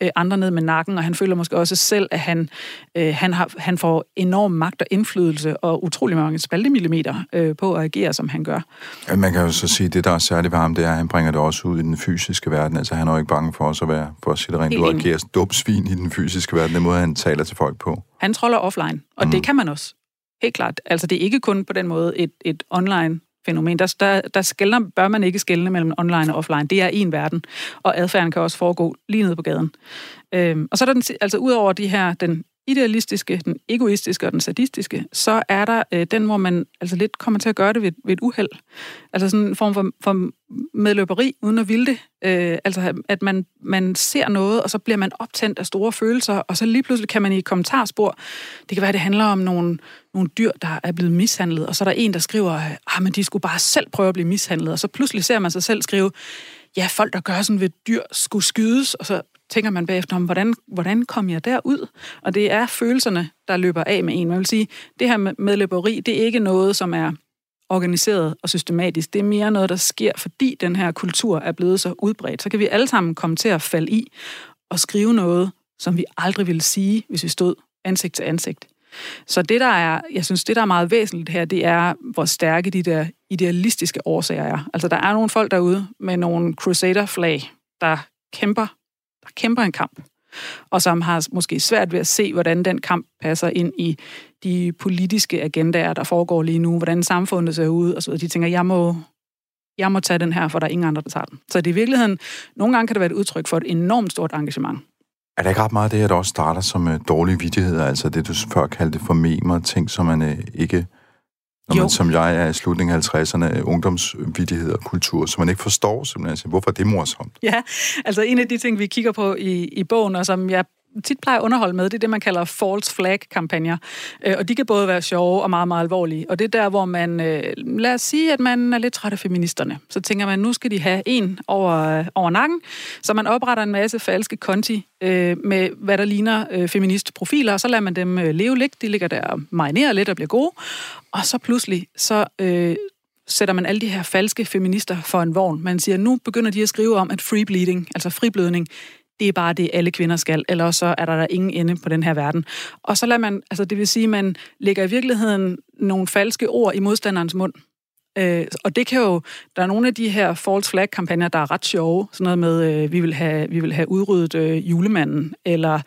øh, andre ned med nakken, og han føler måske også selv, at han, øh, han, har, han får enorm magt og indflydelse og utrolig mange spaltemillimeter øh, på at agere, som han gør. Ja, man kan jo så sige, at det, der er særligt ved ham, det er, at han bringer det også ud i den fysiske verden. Altså, han er jo ikke bange for os at være, for at sige det rent, du agerer dumt svin i den fysiske verden, den måde, han taler til folk på. Han troller offline, og mm. det kan man også. Helt klart. Altså, det er ikke kun på den måde et, et online fænomen. Der, der, der skældner, bør man ikke skælne mellem online og offline. Det er en verden, og adfærden kan også foregå lige nede på gaden. Øhm, og så er der den, altså ud over de her, den idealistiske, den egoistiske og den sadistiske, så er der øh, den, hvor man altså lidt kommer til at gøre det ved, ved et uheld. Altså sådan en form for, for medløberi, uden at ville det. Øh, altså at man, man ser noget, og så bliver man optændt af store følelser, og så lige pludselig kan man i kommentarspor, det kan være, det handler om nogle, nogle dyr, der er blevet mishandlet, og så er der en, der skriver, ah, men de skulle bare selv prøve at blive mishandlet, og så pludselig ser man sig selv skrive, ja, folk, der gør sådan ved dyr, skulle skydes, og så tænker man bagefter om, hvordan, hvordan kom jeg derud? Og det er følelserne, der løber af med en. Man vil sige, det her med medløberi, det er ikke noget, som er organiseret og systematisk. Det er mere noget, der sker, fordi den her kultur er blevet så udbredt. Så kan vi alle sammen komme til at falde i og skrive noget, som vi aldrig ville sige, hvis vi stod ansigt til ansigt. Så det, der er, jeg synes, det, der er meget væsentligt her, det er, hvor stærke de der idealistiske årsager er. Altså, der er nogle folk derude med nogle crusader-flag, der kæmper kæmper en kamp, og som har måske svært ved at se, hvordan den kamp passer ind i de politiske agendaer, der foregår lige nu, hvordan samfundet ser ud, og så De tænker, jeg må, jeg må tage den her, for der er ingen andre, der tager den. Så det er i virkeligheden, nogle gange kan det være et udtryk for et enormt stort engagement. Er det ikke ret meget det, at det også starter som uh, dårlige vidigheder, altså det, du før kaldte for memer, ting, som man uh, ikke når man, som jeg er i slutningen af 50'erne, ungdomsvidighed og kultur, som man ikke forstår simpelthen. Altså, hvorfor er det morsomt? Ja, altså en af de ting, vi kigger på i, i bogen, og som jeg tit plejer at underholde med, det er det, man kalder false flag-kampagner. Øh, og de kan både være sjove og meget, meget alvorlige. Og det er der, hvor man, øh, lad os sige, at man er lidt træt af feministerne. Så tænker man, nu skal de have en over, over nakken. Så man opretter en masse falske konti øh, med, hvad der ligner feministprofiler, og så lader man dem leve lidt. De ligger der og marinerer lidt og bliver gode. Og så pludselig, så... Øh, sætter man alle de her falske feminister for en vogn. Man siger, nu begynder de at skrive om, at free bleeding, altså friblødning, det er bare det, alle kvinder skal, eller så er der, der ingen ende på den her verden. Og så lader man, altså det vil sige, man lægger i virkeligheden nogle falske ord i modstanderens mund, Øh, og det kan jo, der er nogle af de her false flag-kampagner, der er ret sjove. Sådan noget med, øh, vi, vil have, vi vil have udryddet øh, julemanden, eller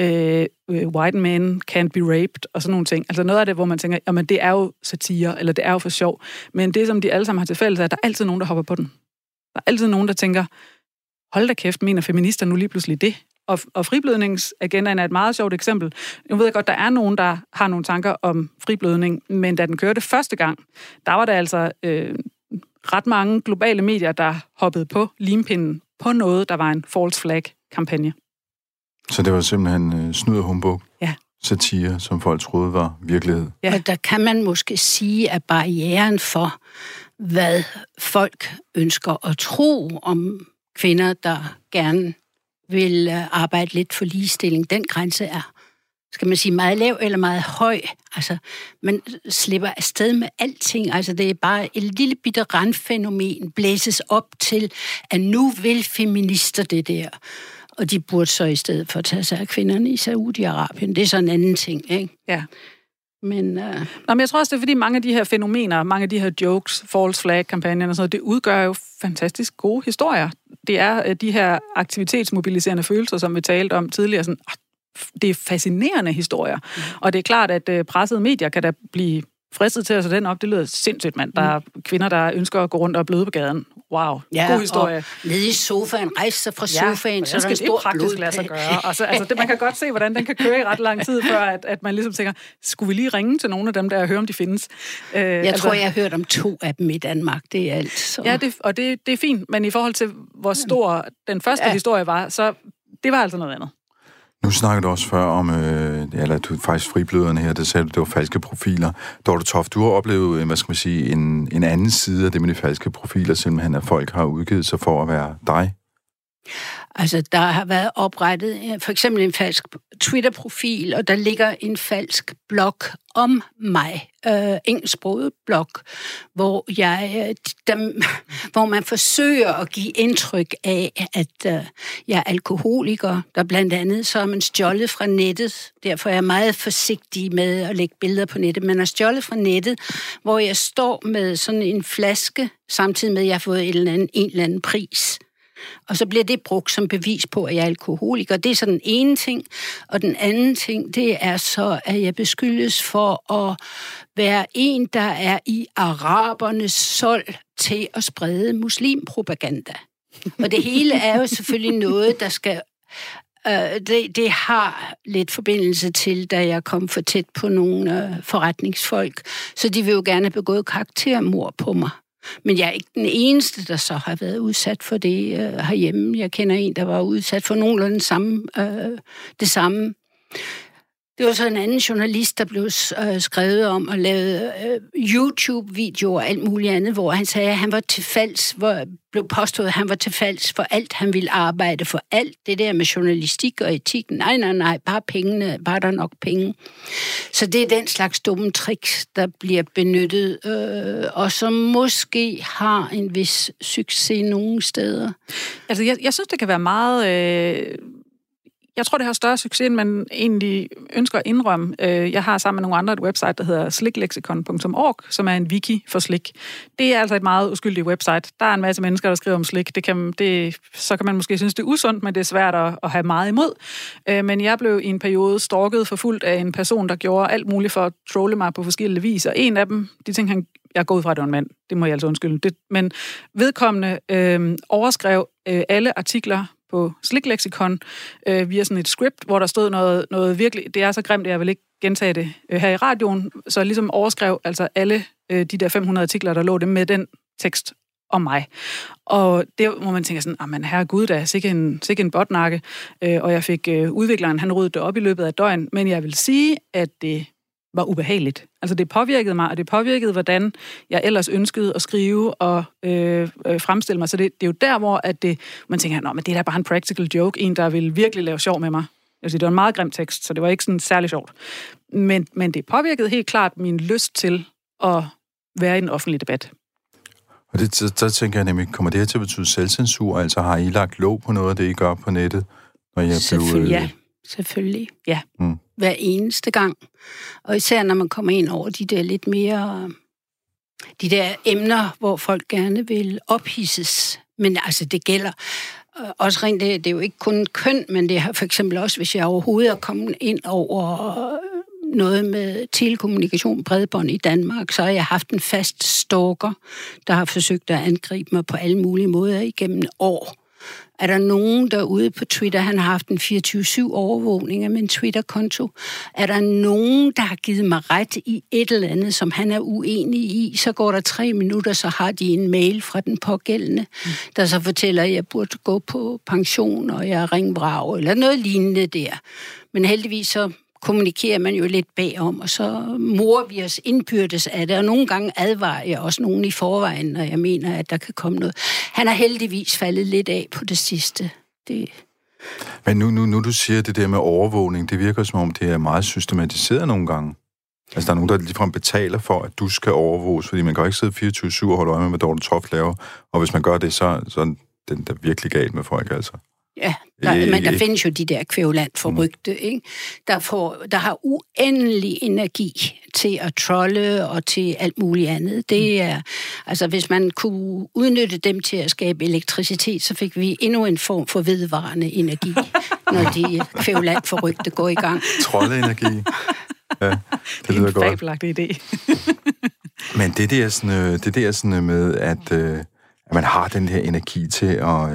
øh, øh, white man can't be raped, og sådan nogle ting. Altså noget af det, hvor man tænker, jamen det er jo satire, eller det er jo for sjov. Men det, som de alle sammen har til fælles, er, at der er altid nogen, der hopper på den. Der er altid nogen, der tænker, hold da kæft, mener feminister nu lige pludselig det? Og, og friblødningsagendaen er et meget sjovt eksempel. Nu ved jeg godt, der er nogen, der har nogle tanker om friblødning, men da den kørte første gang, der var der altså øh, ret mange globale medier, der hoppede på limpinden på noget, der var en false flag-kampagne. Så det var simpelthen øh, snyd og humbug? Ja. Satire, som folk troede var virkelighed? Ja. Og der kan man måske sige, at barrieren for, hvad folk ønsker at tro om kvinder, der gerne vil øh, arbejde lidt for ligestilling, den grænse er, skal man sige, meget lav eller meget høj. Altså, man slipper afsted med alting. Altså, det er bare et lille bitte randfænomen, blæses op til, at nu vil feminister det der. Og de burde så i stedet for tage sig af kvinderne i Saudi-Arabien. Det er så en anden ting, ikke? Ja. Men, uh... Nå, men jeg tror også, det er fordi mange af de her fænomener, mange af de her jokes, false flag-kampagner og sådan noget, det udgør jo fantastisk gode historier. Det er uh, de her aktivitetsmobiliserende følelser, som vi talte om tidligere. Sådan, oh, det er fascinerende historier. Mm. Og det er klart, at uh, pressede medier kan da blive fristet til at sætte den op. Det lyder sindssygt, mand. Der er kvinder, der ønsker at gå rundt og bløde på gaden. Wow, ja, god historie. Og nede i sofaen, rejse sig fra ja, sofaen, så skal det praktisk lade sig gøre. Og så, altså, det, man kan godt se, hvordan den kan køre i ret lang tid, før at, at man ligesom tænker, skulle vi lige ringe til nogle af dem der og høre, om de findes? Øh, jeg altså, tror, jeg har hørt om to af dem i Danmark. Det er alt. Så. Ja, det, og det, det er fint, men i forhold til, hvor stor den første ja. historie var, så det var altså noget andet. Nu snakkede du også før om, øh, eller du faktisk fribløderne her, det sagde du, det var falske profiler. Dorte Toft, du har oplevet, øh, hvad skal man sige, en, en anden side af det med de falske profiler, simpelthen at folk har udgivet sig for at være dig. Altså, der har været oprettet øh, for eksempel en falsk Twitter-profil, og der ligger en falsk blog om mig, øh, engelsksproget blog, hvor, jeg, øh, dem, [LAUGHS] hvor man forsøger at give indtryk af, at øh, jeg er alkoholiker, der blandt andet så er man stjålet fra nettet. Derfor er jeg meget forsigtig med at lægge billeder på nettet. Man er stjålet fra nettet, hvor jeg står med sådan en flaske, samtidig med at jeg har fået en eller anden, en eller anden pris og så bliver det brugt som bevis på, at jeg er alkoholiker. Det er så den ene ting. Og den anden ting, det er så, at jeg beskyldes for at være en, der er i arabernes sold til at sprede muslimpropaganda. Og det hele er jo selvfølgelig noget, der skal øh, det, det har lidt forbindelse til, da jeg kom for tæt på nogle øh, forretningsfolk. Så de vil jo gerne have begået karaktermord på mig. Men jeg er ikke den eneste, der så har været udsat for det øh, herhjemme. Jeg kender en, der var udsat for nogenlunde samme, øh, det samme. Det var så en anden journalist, der blev øh, skrevet om og lavet øh, YouTube-videoer og alt muligt andet, hvor han sagde, at han var til falds, hvor blev påstået, at han var til falds for alt, han ville arbejde for alt. Det der med journalistik og etik, nej, nej, nej, bare pengene, bare der nok penge. Så det er den slags dumme tricks, der bliver benyttet, øh, og som måske har en vis succes nogle steder. Altså, jeg, jeg synes, det kan være meget... Øh jeg tror, det har større succes, end man egentlig ønsker at indrømme. Øh, jeg har sammen med nogle andre et website, der hedder sliklexikon.org, som er en wiki for slik. Det er altså et meget uskyldigt website. Der er en masse mennesker, der skriver om slik. Det kan, det, så kan man måske synes, det er usundt, men det er svært at, at have meget imod. Øh, men jeg blev i en periode stalket for fuldt af en person, der gjorde alt muligt for at trolle mig på forskellige vis. Og en af dem, de ting, han jeg går ud fra, at det var en mand. Det må jeg altså undskylde. Det, men vedkommende øh, overskrev øh, alle artikler på Slick øh, via sådan et script, hvor der stod noget, noget virkelig, det er så grimt, at jeg vil ikke gentage det øh, her i radioen, så ligesom overskrev altså alle øh, de der 500 artikler, der lå det med den tekst om mig. Og det må man tænke sådan, ah, men herre Gud, der er sikkert en, sikke en botnakke, øh, og jeg fik øh, udvikleren, han ryddede det op i løbet af døgn, men jeg vil sige, at det var ubehageligt. Altså det påvirkede mig, og det påvirkede, hvordan jeg ellers ønskede at skrive og øh, øh, fremstille mig. Så det, det er jo der, hvor at det, man tænker, Nå, men det er da bare en practical joke, en, der vil virkelig lave sjov med mig. Jeg sige, det var en meget grim tekst, så det var ikke sådan særlig sjovt. Men, men det påvirkede helt klart min lyst til at være i en offentlig debat. Og det, så, så tænker jeg nemlig, kommer det her til at betyde selvcensur? Altså har I lagt lov på noget af det, I gør på nettet? Når jeg blev, øh... ja. Selvfølgelig. Ja. Mm hver eneste gang. Og især når man kommer ind over de der lidt mere de der emner, hvor folk gerne vil ophisses. Men altså, det gælder øh, også rent, det, det er jo ikke kun køn, men det har for eksempel også, hvis jeg overhovedet er kommet ind over øh, noget med telekommunikation, bredbånd i Danmark, så har jeg haft en fast stalker, der har forsøgt at angribe mig på alle mulige måder igennem år. Er der nogen derude på Twitter, han har haft en 24-7 overvågning af min Twitter-konto? Er der nogen, der har givet mig ret i et eller andet, som han er uenig i? Så går der tre minutter, så har de en mail fra den pågældende, mm. der så fortæller, at jeg burde gå på pension, og jeg er ringbrav, eller noget lignende der. Men heldigvis så kommunikerer man jo lidt bagom, og så morer vi os indbyrdes af det, og nogle gange advarer jeg også nogen i forvejen, når jeg mener, at der kan komme noget. Han har heldigvis faldet lidt af på det sidste. Det... Men nu, nu, nu du siger det der med overvågning, det virker som om, det er meget systematiseret nogle gange. Altså, der er nogen, der ligefrem betaler for, at du skal overvåges, fordi man kan jo ikke sidde 24-7 og holde øje med, hvad Dorte Toft laver. Og hvis man gør det, så, så er den der virkelig galt med folk, altså. Ja, der, øh, men der findes jo de der kvævland forrygte, mm. ikke? Der, får, der har uendelig energi til at trolle og til alt muligt andet. Det mm. er, altså hvis man kunne udnytte dem til at skabe elektricitet, så fik vi endnu en form for vedvarende energi, [LAUGHS] når de kvævland forrygte går i gang. Trolleenergi. [LAUGHS] Ja, det lyder godt. Fabelagtig idé. [LAUGHS] Men det der, sådan, øh, det der sådan med, at, øh, at man har den her energi til at,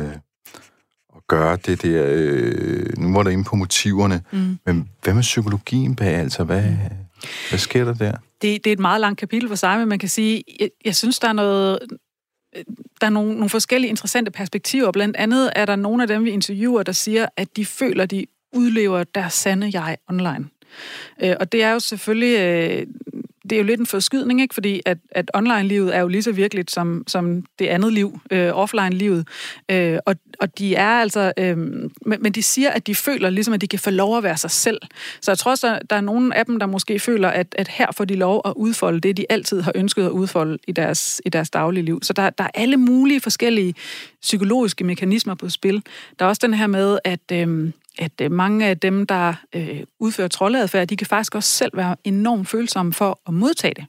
gøre det der... Øh, nu var der inde på motiverne, mm. men hvad med psykologien bag? Altså, hvad, hvad sker der der? Det, det er et meget langt kapitel for sig, men man kan sige, jeg, jeg synes, der er noget... Der er nogle, nogle forskellige interessante perspektiver. Blandt andet er der nogle af dem, vi interviewer, der siger, at de føler, de udlever deres sande jeg online. Øh, og det er jo selvfølgelig øh, det er jo lidt en forskydning, ikke? fordi at, at online-livet er jo lige så virkeligt som, som det andet liv, øh, offline-livet. Øh, og, og de er altså... Øh, men, men de siger, at de føler ligesom, at de kan få lov at være sig selv. Så jeg tror også, der, der er nogle af dem, der måske føler, at, at her får de lov at udfolde det, de altid har ønsket at udfolde i deres, i deres daglige liv. Så der, der er alle mulige forskellige psykologiske mekanismer på spil. Der er også den her med, at... Øh, at øh, mange af dem, der øh, udfører troldeadfærd, de kan faktisk også selv være enormt følsomme for at modtage det.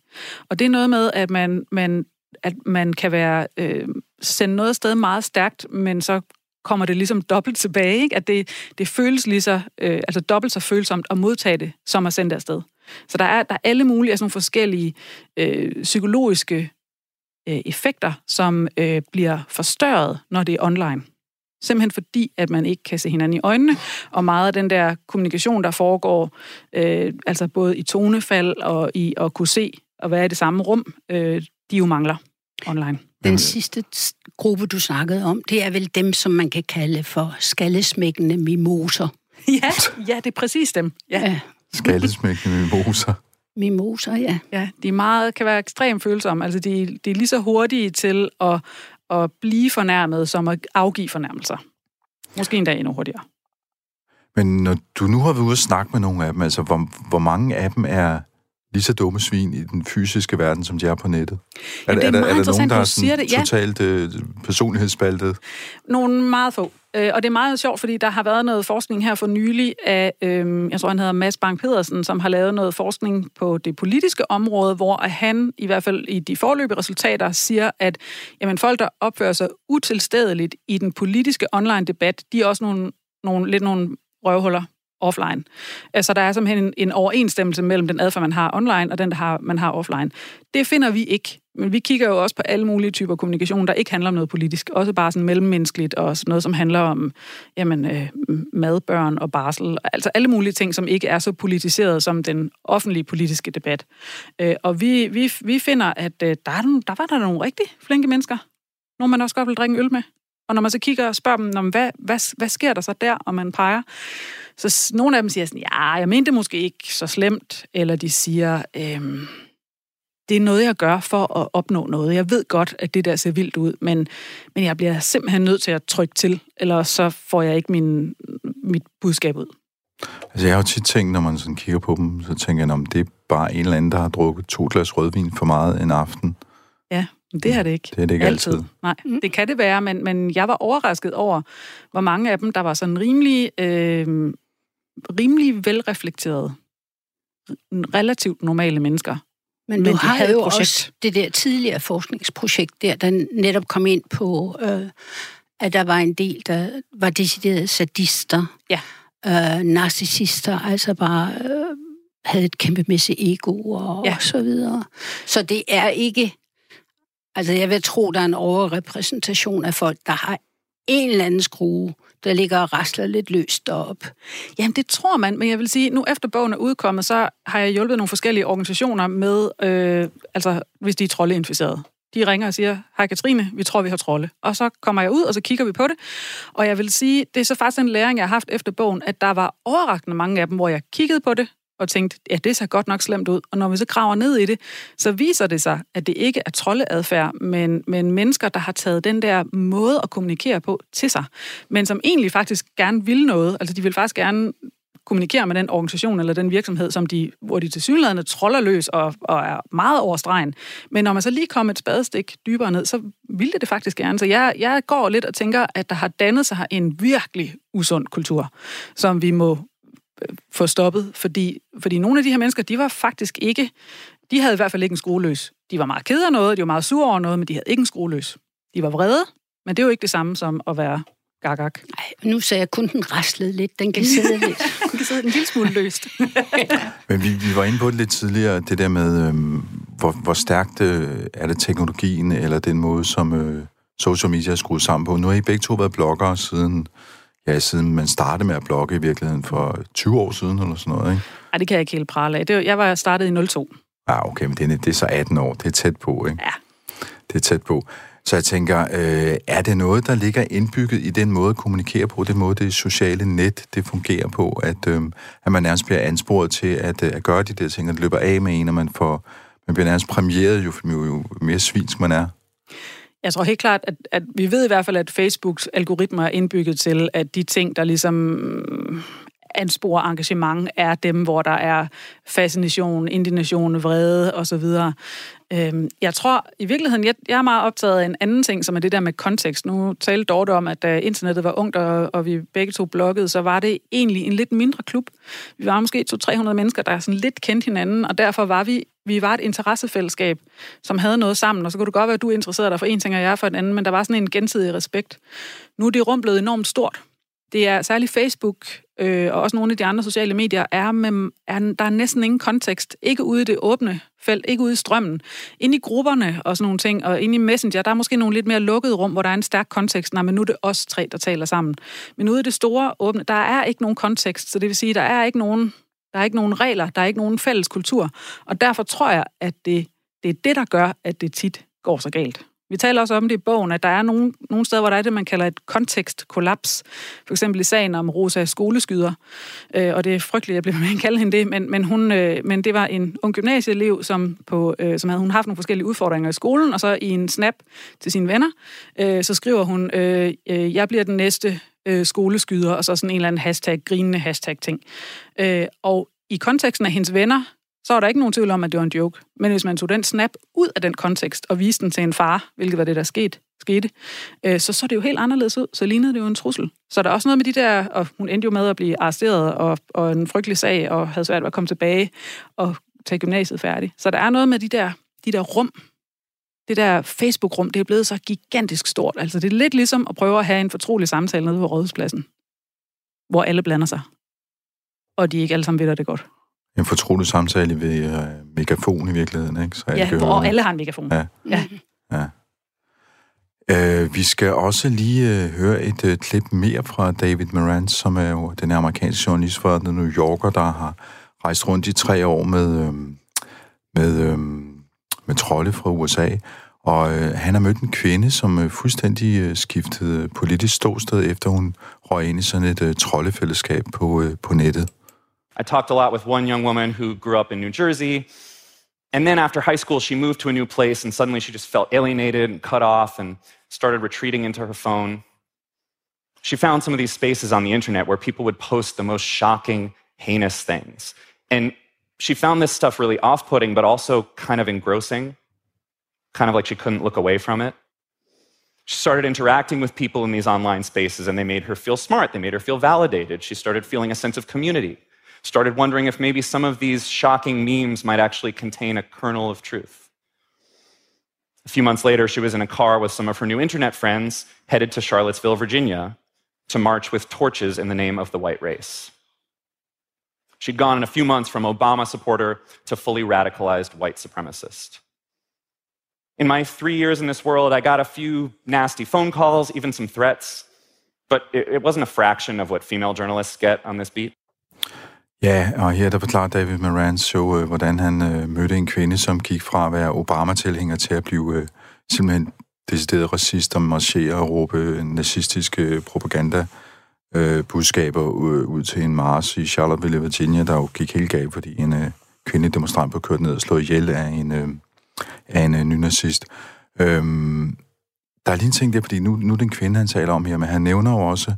Og det er noget med, at man, man, at man kan være øh, sende noget sted meget stærkt, men så kommer det ligesom dobbelt tilbage, ikke? at det, det føles lige så, øh, altså dobbelt så følsomt at modtage det, som at sende det afsted. Så der er, der er alle mulige altså nogle forskellige øh, psykologiske øh, effekter, som øh, bliver forstørret, når det er online. Simpelthen fordi, at man ikke kan se hinanden i øjnene, og meget af den der kommunikation, der foregår, øh, altså både i tonefald og i at kunne se og være i det samme rum, øh, de jo mangler online. Den sidste gruppe, du snakkede om, det er vel dem, som man kan kalde for skallesmækkende mimoser. [LAUGHS] Ja, ja, det er præcis dem. Ja. ja. Skallesmækkende mimoser. Mimoser, ja. Ja, de er meget, kan være ekstremt følsomme. Altså, de, de er lige så hurtige til at at blive fornærmet, som at afgive fornærmelser. Måske endda endnu hurtigere. Men når du nu har været ude og snakke med nogle af dem, altså hvor, hvor mange af dem er lige så dumme svin i den fysiske verden, som de er på nettet? Er, det er, er, der, er der nogen, der er sådan det. Ja. totalt uh, personlighedsspaltet? Nogle meget få. Øh, og det er meget sjovt, fordi der har været noget forskning her for nylig af, øh, jeg tror han hedder Mads Bang Pedersen, som har lavet noget forskning på det politiske område, hvor han i hvert fald i de forløbige resultater siger, at jamen, folk, der opfører sig utilstedeligt i den politiske online-debat, de er også nogle, nogle, lidt nogle røvhuller offline. Altså, der er simpelthen en, en overensstemmelse mellem den adfærd, man har online, og den, der har, man har offline. Det finder vi ikke. Men vi kigger jo også på alle mulige typer kommunikation, der ikke handler om noget politisk. Også bare sådan mellemmenneskeligt, og sådan noget, som handler om jamen, øh, madbørn og barsel. Altså alle mulige ting, som ikke er så politiseret som den offentlige politiske debat. Øh, og vi, vi, vi finder, at øh, der, er, der var der nogle rigtig flinke mennesker. Nogle, man også godt vil drikke øl med. Og når man så kigger og spørger dem, hvad, hvad, hvad sker der så der, og man peger, så nogle af dem siger sådan, ja, jeg mente det måske ikke så slemt, eller de siger, øhm, det er noget, jeg gør for at opnå noget. Jeg ved godt, at det der ser vildt ud, men, men jeg bliver simpelthen nødt til at trykke til, eller så får jeg ikke min, mit budskab ud. Altså, jeg har jo tit tænkt, når man sådan kigger på dem, så tænker jeg, om det er bare en eller anden, der har drukket to glas rødvin for meget en aften. Ja, det er det ikke. Det er det ikke altid. altid. Nej, mm. det kan det være, men, men jeg var overrasket over, hvor mange af dem, der var sådan rimelig, øh, rimelig velreflekterede, relativt normale mennesker, Men, Men du har havde jo projekt. også det der tidligere forskningsprojekt der, der netop kom ind på, øh, at der var en del, der var deciderede sadister, Ja. øh, narcissister, altså bare øh, havde et kæmpemæssigt ego og, ja. og så videre. Så det er ikke... Altså, jeg vil tro, der er en overrepræsentation af folk, der har en eller anden skrue, der ligger og rasler lidt løst op. Jamen, det tror man, men jeg vil sige, nu efter bogen er udkommet, så har jeg hjulpet nogle forskellige organisationer med, øh, altså hvis de er troldeinficerede. De ringer og siger, hej Katrine, vi tror, vi har trolde. Og så kommer jeg ud, og så kigger vi på det. Og jeg vil sige, det er så faktisk en læring, jeg har haft efter bogen, at der var overraskende mange af dem, hvor jeg kiggede på det, og tænkte, ja, det ser godt nok slemt ud. Og når vi så graver ned i det, så viser det sig, at det ikke er troldeadfærd, men, men mennesker, der har taget den der måde at kommunikere på til sig, men som egentlig faktisk gerne vil noget. Altså, de vil faktisk gerne kommunikere med den organisation eller den virksomhed, som de, hvor de til synligheden troller løs og, og er meget over stregen. Men når man så lige kommer et spadestik dybere ned, så vil det det faktisk gerne. Så jeg, jeg går lidt og tænker, at der har dannet sig en virkelig usund kultur, som vi må få stoppet, fordi, fordi nogle af de her mennesker, de var faktisk ikke, de havde i hvert fald ikke en skrueløs. De var meget kede af noget, de var meget sure over noget, men de havde ikke en skrueløs. De var vrede, men det er jo ikke det samme som at være gagak. Ej, nu sagde jeg kun, den raslede lidt. Den kan sidde lidt. [LAUGHS] De kan sidde en lille smule løst. [LAUGHS] Men vi, vi var inde på det lidt tidligere, det der med, øhm, hvor, hvor stærkt øh, er det teknologien, eller den måde, som øh, social media er skruet sammen på. Nu har I begge to været bloggere siden, ja, siden man startede med at blogge i virkeligheden for 20 år siden, eller sådan noget, ikke? Nej, det kan jeg ikke helt prale af. Det, var- jeg var startet i 02. Ja, okay, men det er, det er så 18 år. Det er tæt på, ikke? Ja. Det er tæt på. Så jeg tænker, øh, er det noget, der ligger indbygget i den måde at kommunikere på, den måde, det sociale net, det fungerer på, at, øh, at man nærmest bliver ansporet til at, øh, at gøre de der ting, og det løber af med en, og man, får, man bliver nærmest premieret, jo, jo, jo mere svinsk man er. Jeg tror helt klart, at, at vi ved i hvert fald, at Facebooks algoritmer er indbygget til, at de ting, der ligesom anspore engagement, er dem, hvor der er fascination, indignation, vrede osv. Øhm, jeg tror i virkeligheden, jeg, jeg er meget optaget af en anden ting, som er det der med kontekst. Nu talte Dorte om, at da internettet var ungt, og, og vi begge to bloggede, så var det egentlig en lidt mindre klub. Vi var måske 200-300 mennesker, der sådan lidt kendte hinanden, og derfor var vi, vi var et interessefællesskab, som havde noget sammen, og så kunne det godt være, at du interesserede dig for en ting, og jeg for en anden, men der var sådan en gensidig respekt. Nu er det rum blevet enormt stort. Det er særligt Facebook øh, og også nogle af de andre sociale medier, er med, er, der er næsten ingen kontekst. Ikke ude i det åbne felt, ikke ude i strømmen. Inde i grupperne og sådan nogle ting, og inde i Messenger, der er måske nogle lidt mere lukkede rum, hvor der er en stærk kontekst. Nej, men nu er det os tre, der taler sammen. Men ude i det store åbne, der er ikke nogen kontekst, så det vil sige, der er ikke nogen, der er ikke nogen regler, der er ikke nogen fælles kultur. Og derfor tror jeg, at det, det er det, der gør, at det tit går så galt. Vi taler også om det i bogen, at der er nogle, nogle steder, hvor der er det, man kalder et kontekstkollaps. For eksempel i sagen om Rosa skoleskyder. Øh, og det er frygteligt, jeg bliver med at kalde hende det, men, men, hun, øh, men det var en ung gymnasieelev, som, på, øh, som havde hun haft nogle forskellige udfordringer i skolen, og så i en snap til sine venner, øh, så skriver hun, øh, øh, jeg bliver den næste øh, skoleskyder, og så sådan en eller anden hashtag, grinende hashtag-ting. Øh, og i konteksten af hendes venner, så var der ikke nogen tvivl om, at det var en joke. Men hvis man tog den snap ud af den kontekst og viste den til en far, hvilket var det, der skete, skete øh, så så det jo helt anderledes ud. Så lignede det jo en trussel. Så der er også noget med de der, og hun endte jo med at blive arresteret og, og en frygtelig sag, og havde svært ved at komme tilbage og tage gymnasiet færdig. Så der er noget med de der, de der rum, det der Facebook-rum, det er blevet så gigantisk stort. Altså det er lidt ligesom at prøve at have en fortrolig samtale nede på rådhuspladsen, hvor alle blander sig. Og de ikke alle sammen ved, at det er godt. En fortrolig samtale ved øh, megafon i virkeligheden, ikke? Så Ja, hvor alle har en megafon. Ja. Ja. Øh, vi skal også lige øh, høre et øh, klip mere fra David Moran, som er jo den amerikanske journalist fra The New Yorker, der har rejst rundt i tre år med, øh, med, øh, med trolde fra USA. Og øh, han har mødt en kvinde, som øh, fuldstændig øh, skiftede politisk ståsted, efter hun røg ind i sådan et øh, troldefællesskab på, øh, på nettet. I talked a lot with one young woman who grew up in New Jersey. And then after high school, she moved to a new place, and suddenly she just felt alienated and cut off and started retreating into her phone. She found some of these spaces on the internet where people would post the most shocking, heinous things. And she found this stuff really off putting, but also kind of engrossing, kind of like she couldn't look away from it. She started interacting with people in these online spaces, and they made her feel smart. They made her feel validated. She started feeling a sense of community. Started wondering if maybe some of these shocking memes might actually contain a kernel of truth. A few months later, she was in a car with some of her new internet friends headed to Charlottesville, Virginia, to march with torches in the name of the white race. She'd gone in a few months from Obama supporter to fully radicalized white supremacist. In my three years in this world, I got a few nasty phone calls, even some threats, but it, wasn't a fraction of what female journalists get on this beat. Ja, og her der forklarer David Moran så, øh, hvordan han øh, mødte en kvinde, som gik fra at være Obama-tilhænger til at blive øh, simpelthen decideret racist og marchere og råbe øh, nazistiske øh, propaganda øh, budskaber ud, ud til en mars i Charlottesville, Virginia, der jo gik helt galt, fordi en øh, kvindelig demonstrant blev kørt ned og slået ihjel af en, øh, af en øh, nynazist. Øhm, der er lige en ting der, fordi nu, nu er det en kvinde, han taler om her, men han nævner jo også,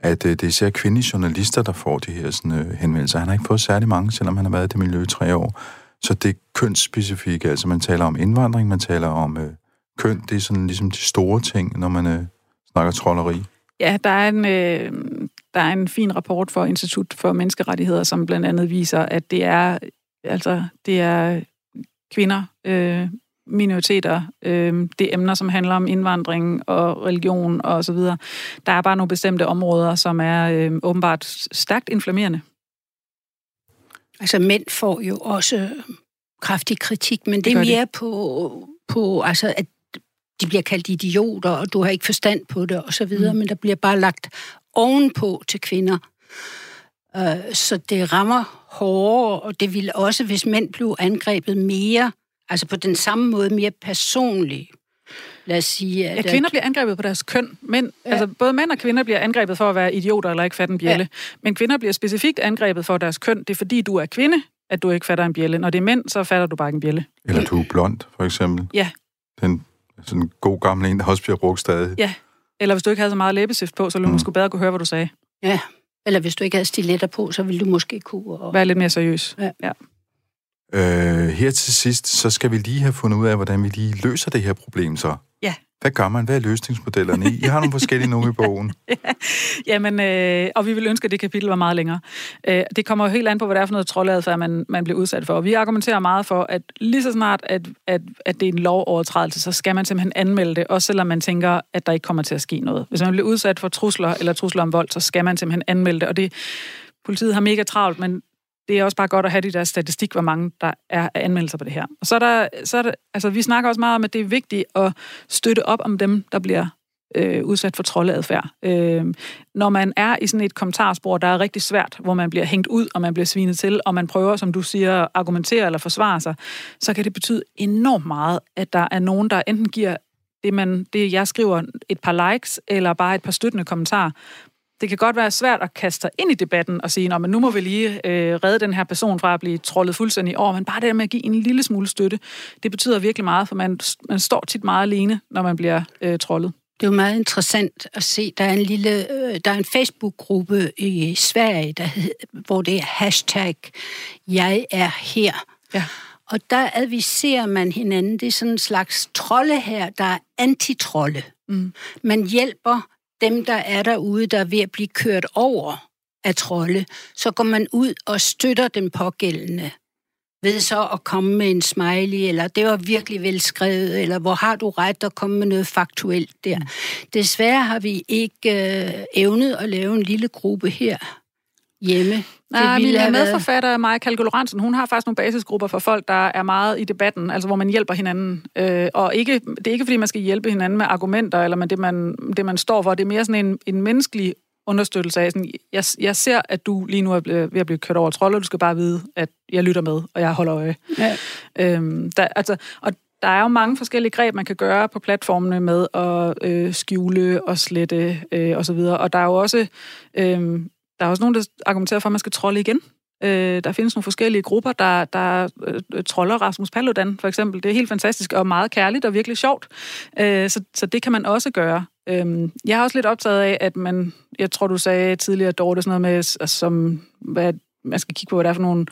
at øh, det er især kvindelige journalister, der får de her sådan, øh, henvendelser. Han har ikke fået særlig mange, selvom han har været i det miljø i tre år. Så det er kønsspecifikt, altså man taler om indvandring, man taler om øh, køn, det er sådan ligesom de store ting, når man øh, snakker trolleri. Ja, der er en, øh, der er en fin rapport for Institut for Menneskerettigheder, som blandt andet viser, at det er, altså, det er kvinder, øh, minoriteter, øh, det er emner, som handler om indvandring og religion og så videre. Der er bare nogle bestemte områder, som er øh, åbenbart stærkt inflammerende. Altså mænd får jo også kraftig kritik, men det, det er mere det. på, på altså, at de bliver kaldt idioter, og du har ikke forstand på det, og så videre, mm. men der bliver bare lagt ovenpå til kvinder. Uh, så det rammer hårdere, og det ville også, hvis mænd blev angrebet mere, altså på den samme måde mere personligt. Lad os sige, at... Ja, kvinder bliver angrebet på deres køn. Men, ja. altså, både mænd og kvinder bliver angrebet for at være idioter eller ikke fatte en bjælle. Ja. Men kvinder bliver specifikt angrebet for deres køn. Det er fordi, du er kvinde, at du ikke fatter en bjælle. Når det er mænd, så fatter du bare ikke en bjælle. Eller du er blond, for eksempel. Ja. Den sådan en god gammel en, der også bliver brugt stadig. Ja, eller hvis du ikke havde så meget læbestift på, så ville du mm. måske bedre kunne høre, hvad du sagde. Ja, eller hvis du ikke havde stiletter på, så ville du måske kunne... Og... Være lidt mere seriøs. Ja. ja. Øh, her til sidst, så skal vi lige have fundet ud af, hvordan vi lige løser det her problem så. Ja. Hvad gør man? Hvad er løsningsmodellerne? I har nogle forskellige nogle i bogen. [LAUGHS] ja, jamen, øh, og vi vil ønske, at det kapitel var meget længere. Øh, det kommer jo helt an på, hvad det er for noget troldeadfærd, man, man bliver udsat for. Og vi argumenterer meget for, at lige så snart, at, at, at det er en lovovertrædelse, så skal man simpelthen anmelde det, også selvom man tænker, at der ikke kommer til at ske noget. Hvis man bliver udsat for trusler eller trusler om vold, så skal man simpelthen anmelde det. Og det, politiet har mega travlt, men det er også bare godt at have de der statistik, hvor mange der er anmeldelser på det her. Og så er der, så er der, altså vi snakker også meget om, at det er vigtigt at støtte op om dem, der bliver øh, udsat for troldeadfærd. Øh, når man er i sådan et kommentarspor, der er rigtig svært, hvor man bliver hængt ud, og man bliver svinet til, og man prøver, som du siger, at argumentere eller forsvare sig, så kan det betyde enormt meget, at der er nogen, der enten giver det, man, det jeg skriver, et par likes, eller bare et par støttende kommentarer, det kan godt være svært at kaste sig ind i debatten og sige, men nu må vi lige øh, redde den her person fra at blive trollet fuldstændig over, men bare det med at give en lille smule støtte, det betyder virkelig meget, for man, man står tit meget alene, når man bliver øh, trollet. Det er jo meget interessant at se, der er en lille, øh, der er en Facebook-gruppe i Sverige, der hed, hvor det er hashtag jeg er her. Ja. Og der adviserer man hinanden, det er sådan en slags trolde her, der er antitrolde. Mm. Man hjælper dem, der er derude, der er ved at blive kørt over af trolde, så går man ud og støtter den pågældende ved så at komme med en smiley, eller det var virkelig velskrevet, eller hvor har du ret at komme med noget faktuelt der. Desværre har vi ikke øh, evnet at lave en lille gruppe her hjemme. Nej, min medforfatter, været... Maja Kalkuloransen, hun har faktisk nogle basisgrupper for folk, der er meget i debatten, altså hvor man hjælper hinanden. Øh, og ikke, det er ikke, fordi man skal hjælpe hinanden med argumenter, eller med det, man, det, man står for. Det er mere sådan en, en menneskelig understøttelse af, sådan, jeg, jeg ser, at du lige nu er ved at blive kørt over trolde, og du skal bare vide, at jeg lytter med, og jeg holder øje. Ja. Øhm, der, altså, og der er jo mange forskellige greb, man kan gøre på platformene med at øh, skjule og slette øh, osv., og, og der er jo også øh, der er også nogen, der argumenterer for, at man skal trolle igen. Øh, der findes nogle forskellige grupper, der, der øh, troller Rasmus Paludan, for eksempel. Det er helt fantastisk og meget kærligt og virkelig sjovt. Øh, så, så det kan man også gøre. Øh, jeg har også lidt optaget af, at man, jeg tror, du sagde tidligere, Dorte, sådan noget med, altså, som, hvad, man skal kigge på, hvad det er for nogle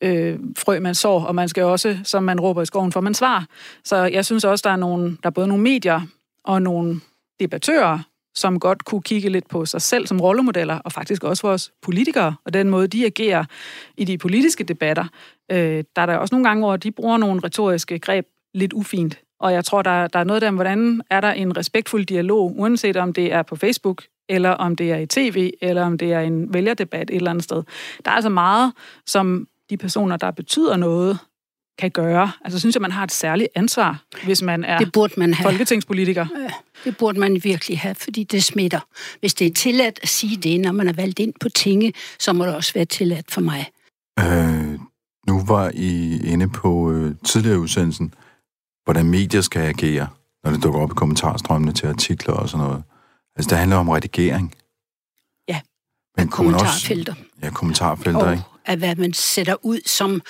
øh, frø, man sår, og man skal også, som man råber i skoven, for man svar. Så jeg synes også, der er, nogle, der er både nogle medier og nogle debattører, som godt kunne kigge lidt på sig selv som rollemodeller, og faktisk også vores politikere, og den måde, de agerer i de politiske debatter. Øh, der er der også nogle gange, hvor de bruger nogle retoriske greb lidt ufint. Og jeg tror, der, der er noget der, hvordan er der en respektfuld dialog, uanset om det er på Facebook, eller om det er i tv, eller om det er en vælgerdebat et eller andet sted. Der er altså meget, som de personer, der betyder noget, kan gøre. Altså synes jeg, man har et særligt ansvar, hvis man er det burde man have. folketingspolitiker. Ja, det burde man virkelig have, fordi det smitter. Hvis det er tilladt at sige det, når man er valgt ind på tinge, så må det også være tilladt for mig. Øh, nu var I inde på øh, tidligere udsendelsen, hvordan medier skal agere, når det dukker op i kommentarstrømmene til artikler og sådan noget. Altså, det handler om redigering. Ja, Men kommentarfelter. Også, ja, kommentarfelter, Og ikke? at hvad man sætter ud som,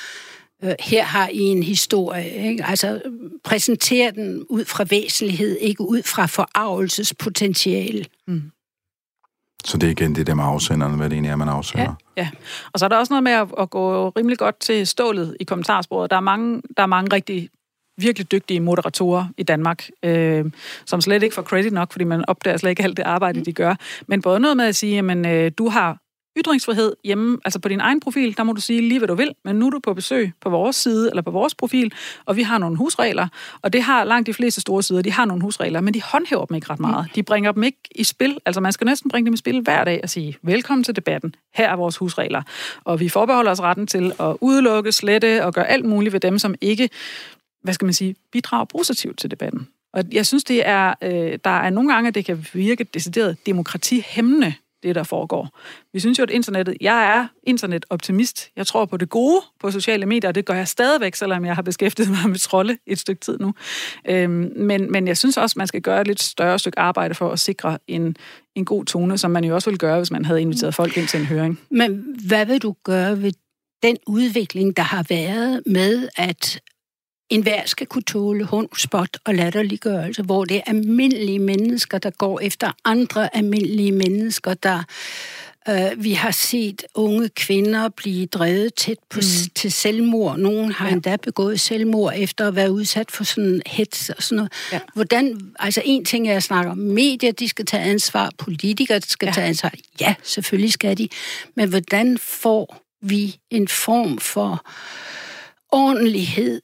øh, her har I en historie. Ikke? Altså, præsentere den ud fra væsentlighed, ikke ud fra forarvelsespotentiale. Så det er igen det der med afsenderen, hvad det egentlig er, man afsender. Ja, og så er der også noget med at, at gå rimelig godt til stålet i kommentarsporet. Der er mange, der er mange rigtig virkelig dygtige moderatorer i Danmark, øh, som slet ikke får credit nok, fordi man opdager slet ikke alt det arbejde, de gør. Men både noget med at sige, at øh, du har ytringsfrihed hjemme, altså på din egen profil, der må du sige lige, hvad du vil, men nu er du på besøg på vores side, eller på vores profil, og vi har nogle husregler, og det har langt de fleste store sider, de har nogle husregler, men de håndhæver dem ikke ret meget. De bringer dem ikke i spil, altså man skal næsten bringe dem i spil hver dag og sige, velkommen til debatten, her er vores husregler, og vi forbeholder os retten til at udelukke, slette og gøre alt muligt ved dem, som ikke, hvad skal man sige, bidrager positivt til debatten. Og jeg synes, det er, øh, der er nogle gange, at det kan virke decideret demokratihæmmende, det der foregår. Vi synes jo, at internettet, jeg er internetoptimist. Jeg tror på det gode på sociale medier, og det gør jeg stadigvæk, selvom jeg har beskæftiget mig med trolde et stykke tid nu. Øhm, men, men jeg synes også, man skal gøre et lidt større stykke arbejde for at sikre en, en god tone, som man jo også ville gøre, hvis man havde inviteret folk ind til en høring. Men hvad vil du gøre ved den udvikling, der har været med, at enhver skal kunne tåle hund, spot og latterliggørelse, hvor det er almindelige mennesker, der går efter andre almindelige mennesker, der øh, vi har set unge kvinder blive drevet tæt på, mm. til selvmord. Nogen har ja. endda begået selvmord efter at være udsat for sådan hets og sådan noget. Ja. Hvordan, altså en ting er at snakke om medier, de skal tage ansvar, politikere skal ja. tage ansvar. Ja, selvfølgelig skal de. Men hvordan får vi en form for ordentlighed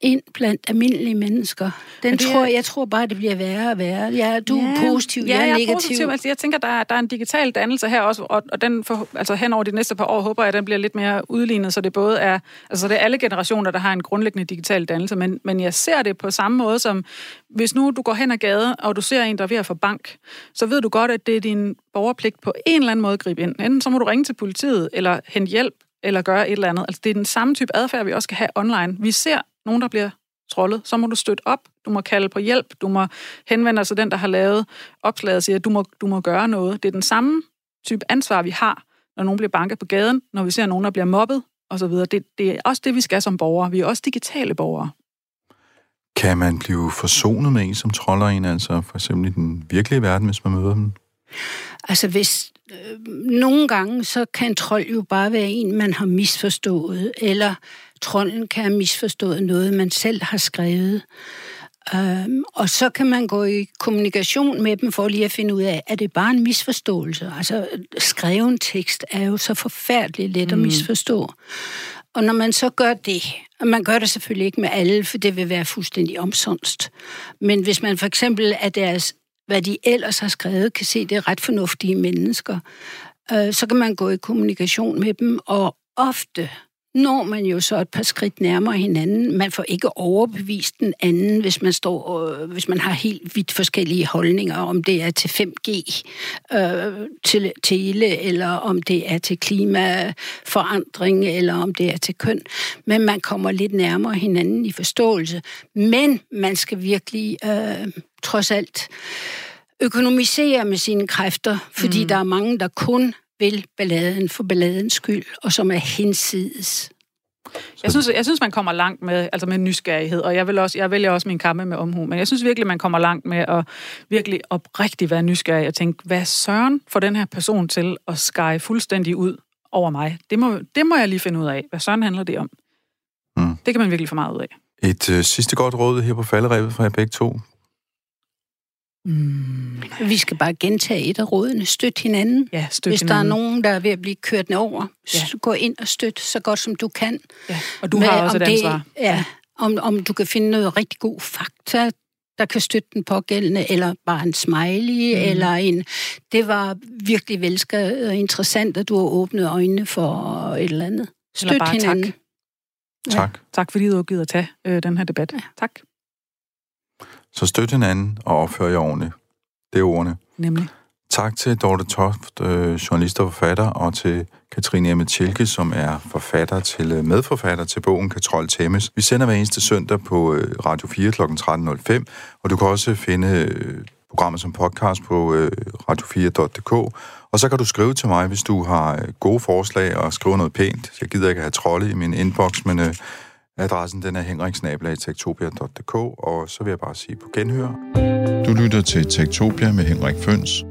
ind blandt almindelige mennesker. Den det tror, jeg tror bare, det bliver værre og værre. Ja, du ja, er positiv, ja, jeg er jeg negativ. Er positiv. Altså, jeg tænker, der er, der er en digital dannelse her også, og, og den for, altså, hen over de næste par år håber jeg, at den bliver lidt mere udlignet, så det både er, altså det er alle generationer, der har en grundlæggende digital dannelse, men, men jeg ser det på samme måde som, hvis nu du går hen ad gaden, og du ser en, der er ved at få bank, så ved du godt, at det er din borgerpligt på en eller anden måde at gribe ind. Enten så må du ringe til politiet, eller hente hjælp, eller gøre et eller andet. Altså, det er den samme type adfærd, vi også skal have online. Vi ser nogen, der bliver trollet, så må du støtte op, du må kalde på hjælp, du må henvende dig til den, der har lavet opslaget og siger, at du må, du må gøre noget. Det er den samme type ansvar, vi har, når nogen bliver banket på gaden, når vi ser nogen, der bliver mobbet osv. Det, det er også det, vi skal som borgere. Vi er også digitale borgere. Kan man blive forsonet med en, som troller en, altså for eksempel i den virkelige verden, hvis man møder dem? Altså hvis øh, nogle gange, så kan en trold jo bare være en, man har misforstået, eller trolden kan have misforstået noget, man selv har skrevet. Um, og så kan man gå i kommunikation med dem for lige at finde ud af, at det bare en misforståelse. Altså, skreven tekst er jo så forfærdeligt let mm. at misforstå. Og når man så gør det, og man gør det selvfølgelig ikke med alle, for det vil være fuldstændig omsonst. Men hvis man for eksempel er deres, hvad de ellers har skrevet, kan se, det er ret fornuftige mennesker, øh, så kan man gå i kommunikation med dem, og ofte når man jo så et par skridt nærmere hinanden. Man får ikke overbevist den anden, hvis man, står, øh, hvis man har helt vidt forskellige holdninger, om det er til 5G, øh, til tele, eller om det er til klimaforandring, eller om det er til køn. Men man kommer lidt nærmere hinanden i forståelse. Men man skal virkelig, øh, trods alt, økonomisere med sine kræfter, fordi mm. der er mange, der kun vil balladen for balladens skyld, og som er hensides. Jeg synes, jeg synes, man kommer langt med, altså med nysgerrighed, og jeg, vil også, jeg vælger også min kampe med omhu, men jeg synes virkelig, man kommer langt med at virkelig oprigtigt være nysgerrig og tænke, hvad søren får den her person til at skære fuldstændig ud over mig? Det må, det må jeg lige finde ud af. Hvad søren handler det om? Mm. Det kan man virkelig få meget ud af. Et øh, sidste godt råd her på falderæbet fra jer begge to. Mm. Vi skal bare gentage et af rådene. Støt hinanden. Ja, støt Hvis hinanden. der er nogen, der er ved at blive kørt ned over, Ja. så gå ind og støt så godt som du kan. Ja. Og du Med, har også om et det- ansvar. Ja, om, om du kan finde noget rigtig god fakta, der kan støtte den pågældende, eller bare en smiley, mm. eller en... Det var virkelig velskrevet og interessant, at du har åbnet øjnene for et eller andet. Støt bare tak. hinanden. Tak. Tak fordi du har givet at tage øh, den her debat. Ja. Tak. Så støt hinanden og opfør jer ordentligt. Det er ordene. Nemlig. Tak til Dorte Toft, øh, journalist og forfatter, og til Katrine Emmet Tjelke, som er forfatter til øh, medforfatter til bogen Katrol Tæmmes. Vi sender hver eneste søndag på øh, Radio 4 kl. 13.05, og du kan også finde øh, programmet som podcast på øh, radio4.dk. Og så kan du skrive til mig, hvis du har øh, gode forslag og skrive noget pænt. Jeg gider ikke have trolde i min inbox, men øh, adressen den er henriksnabelag.tektopia.dk, og så vil jeg bare sige på genhør. Du lytter til Tektopia med Henrik Føns.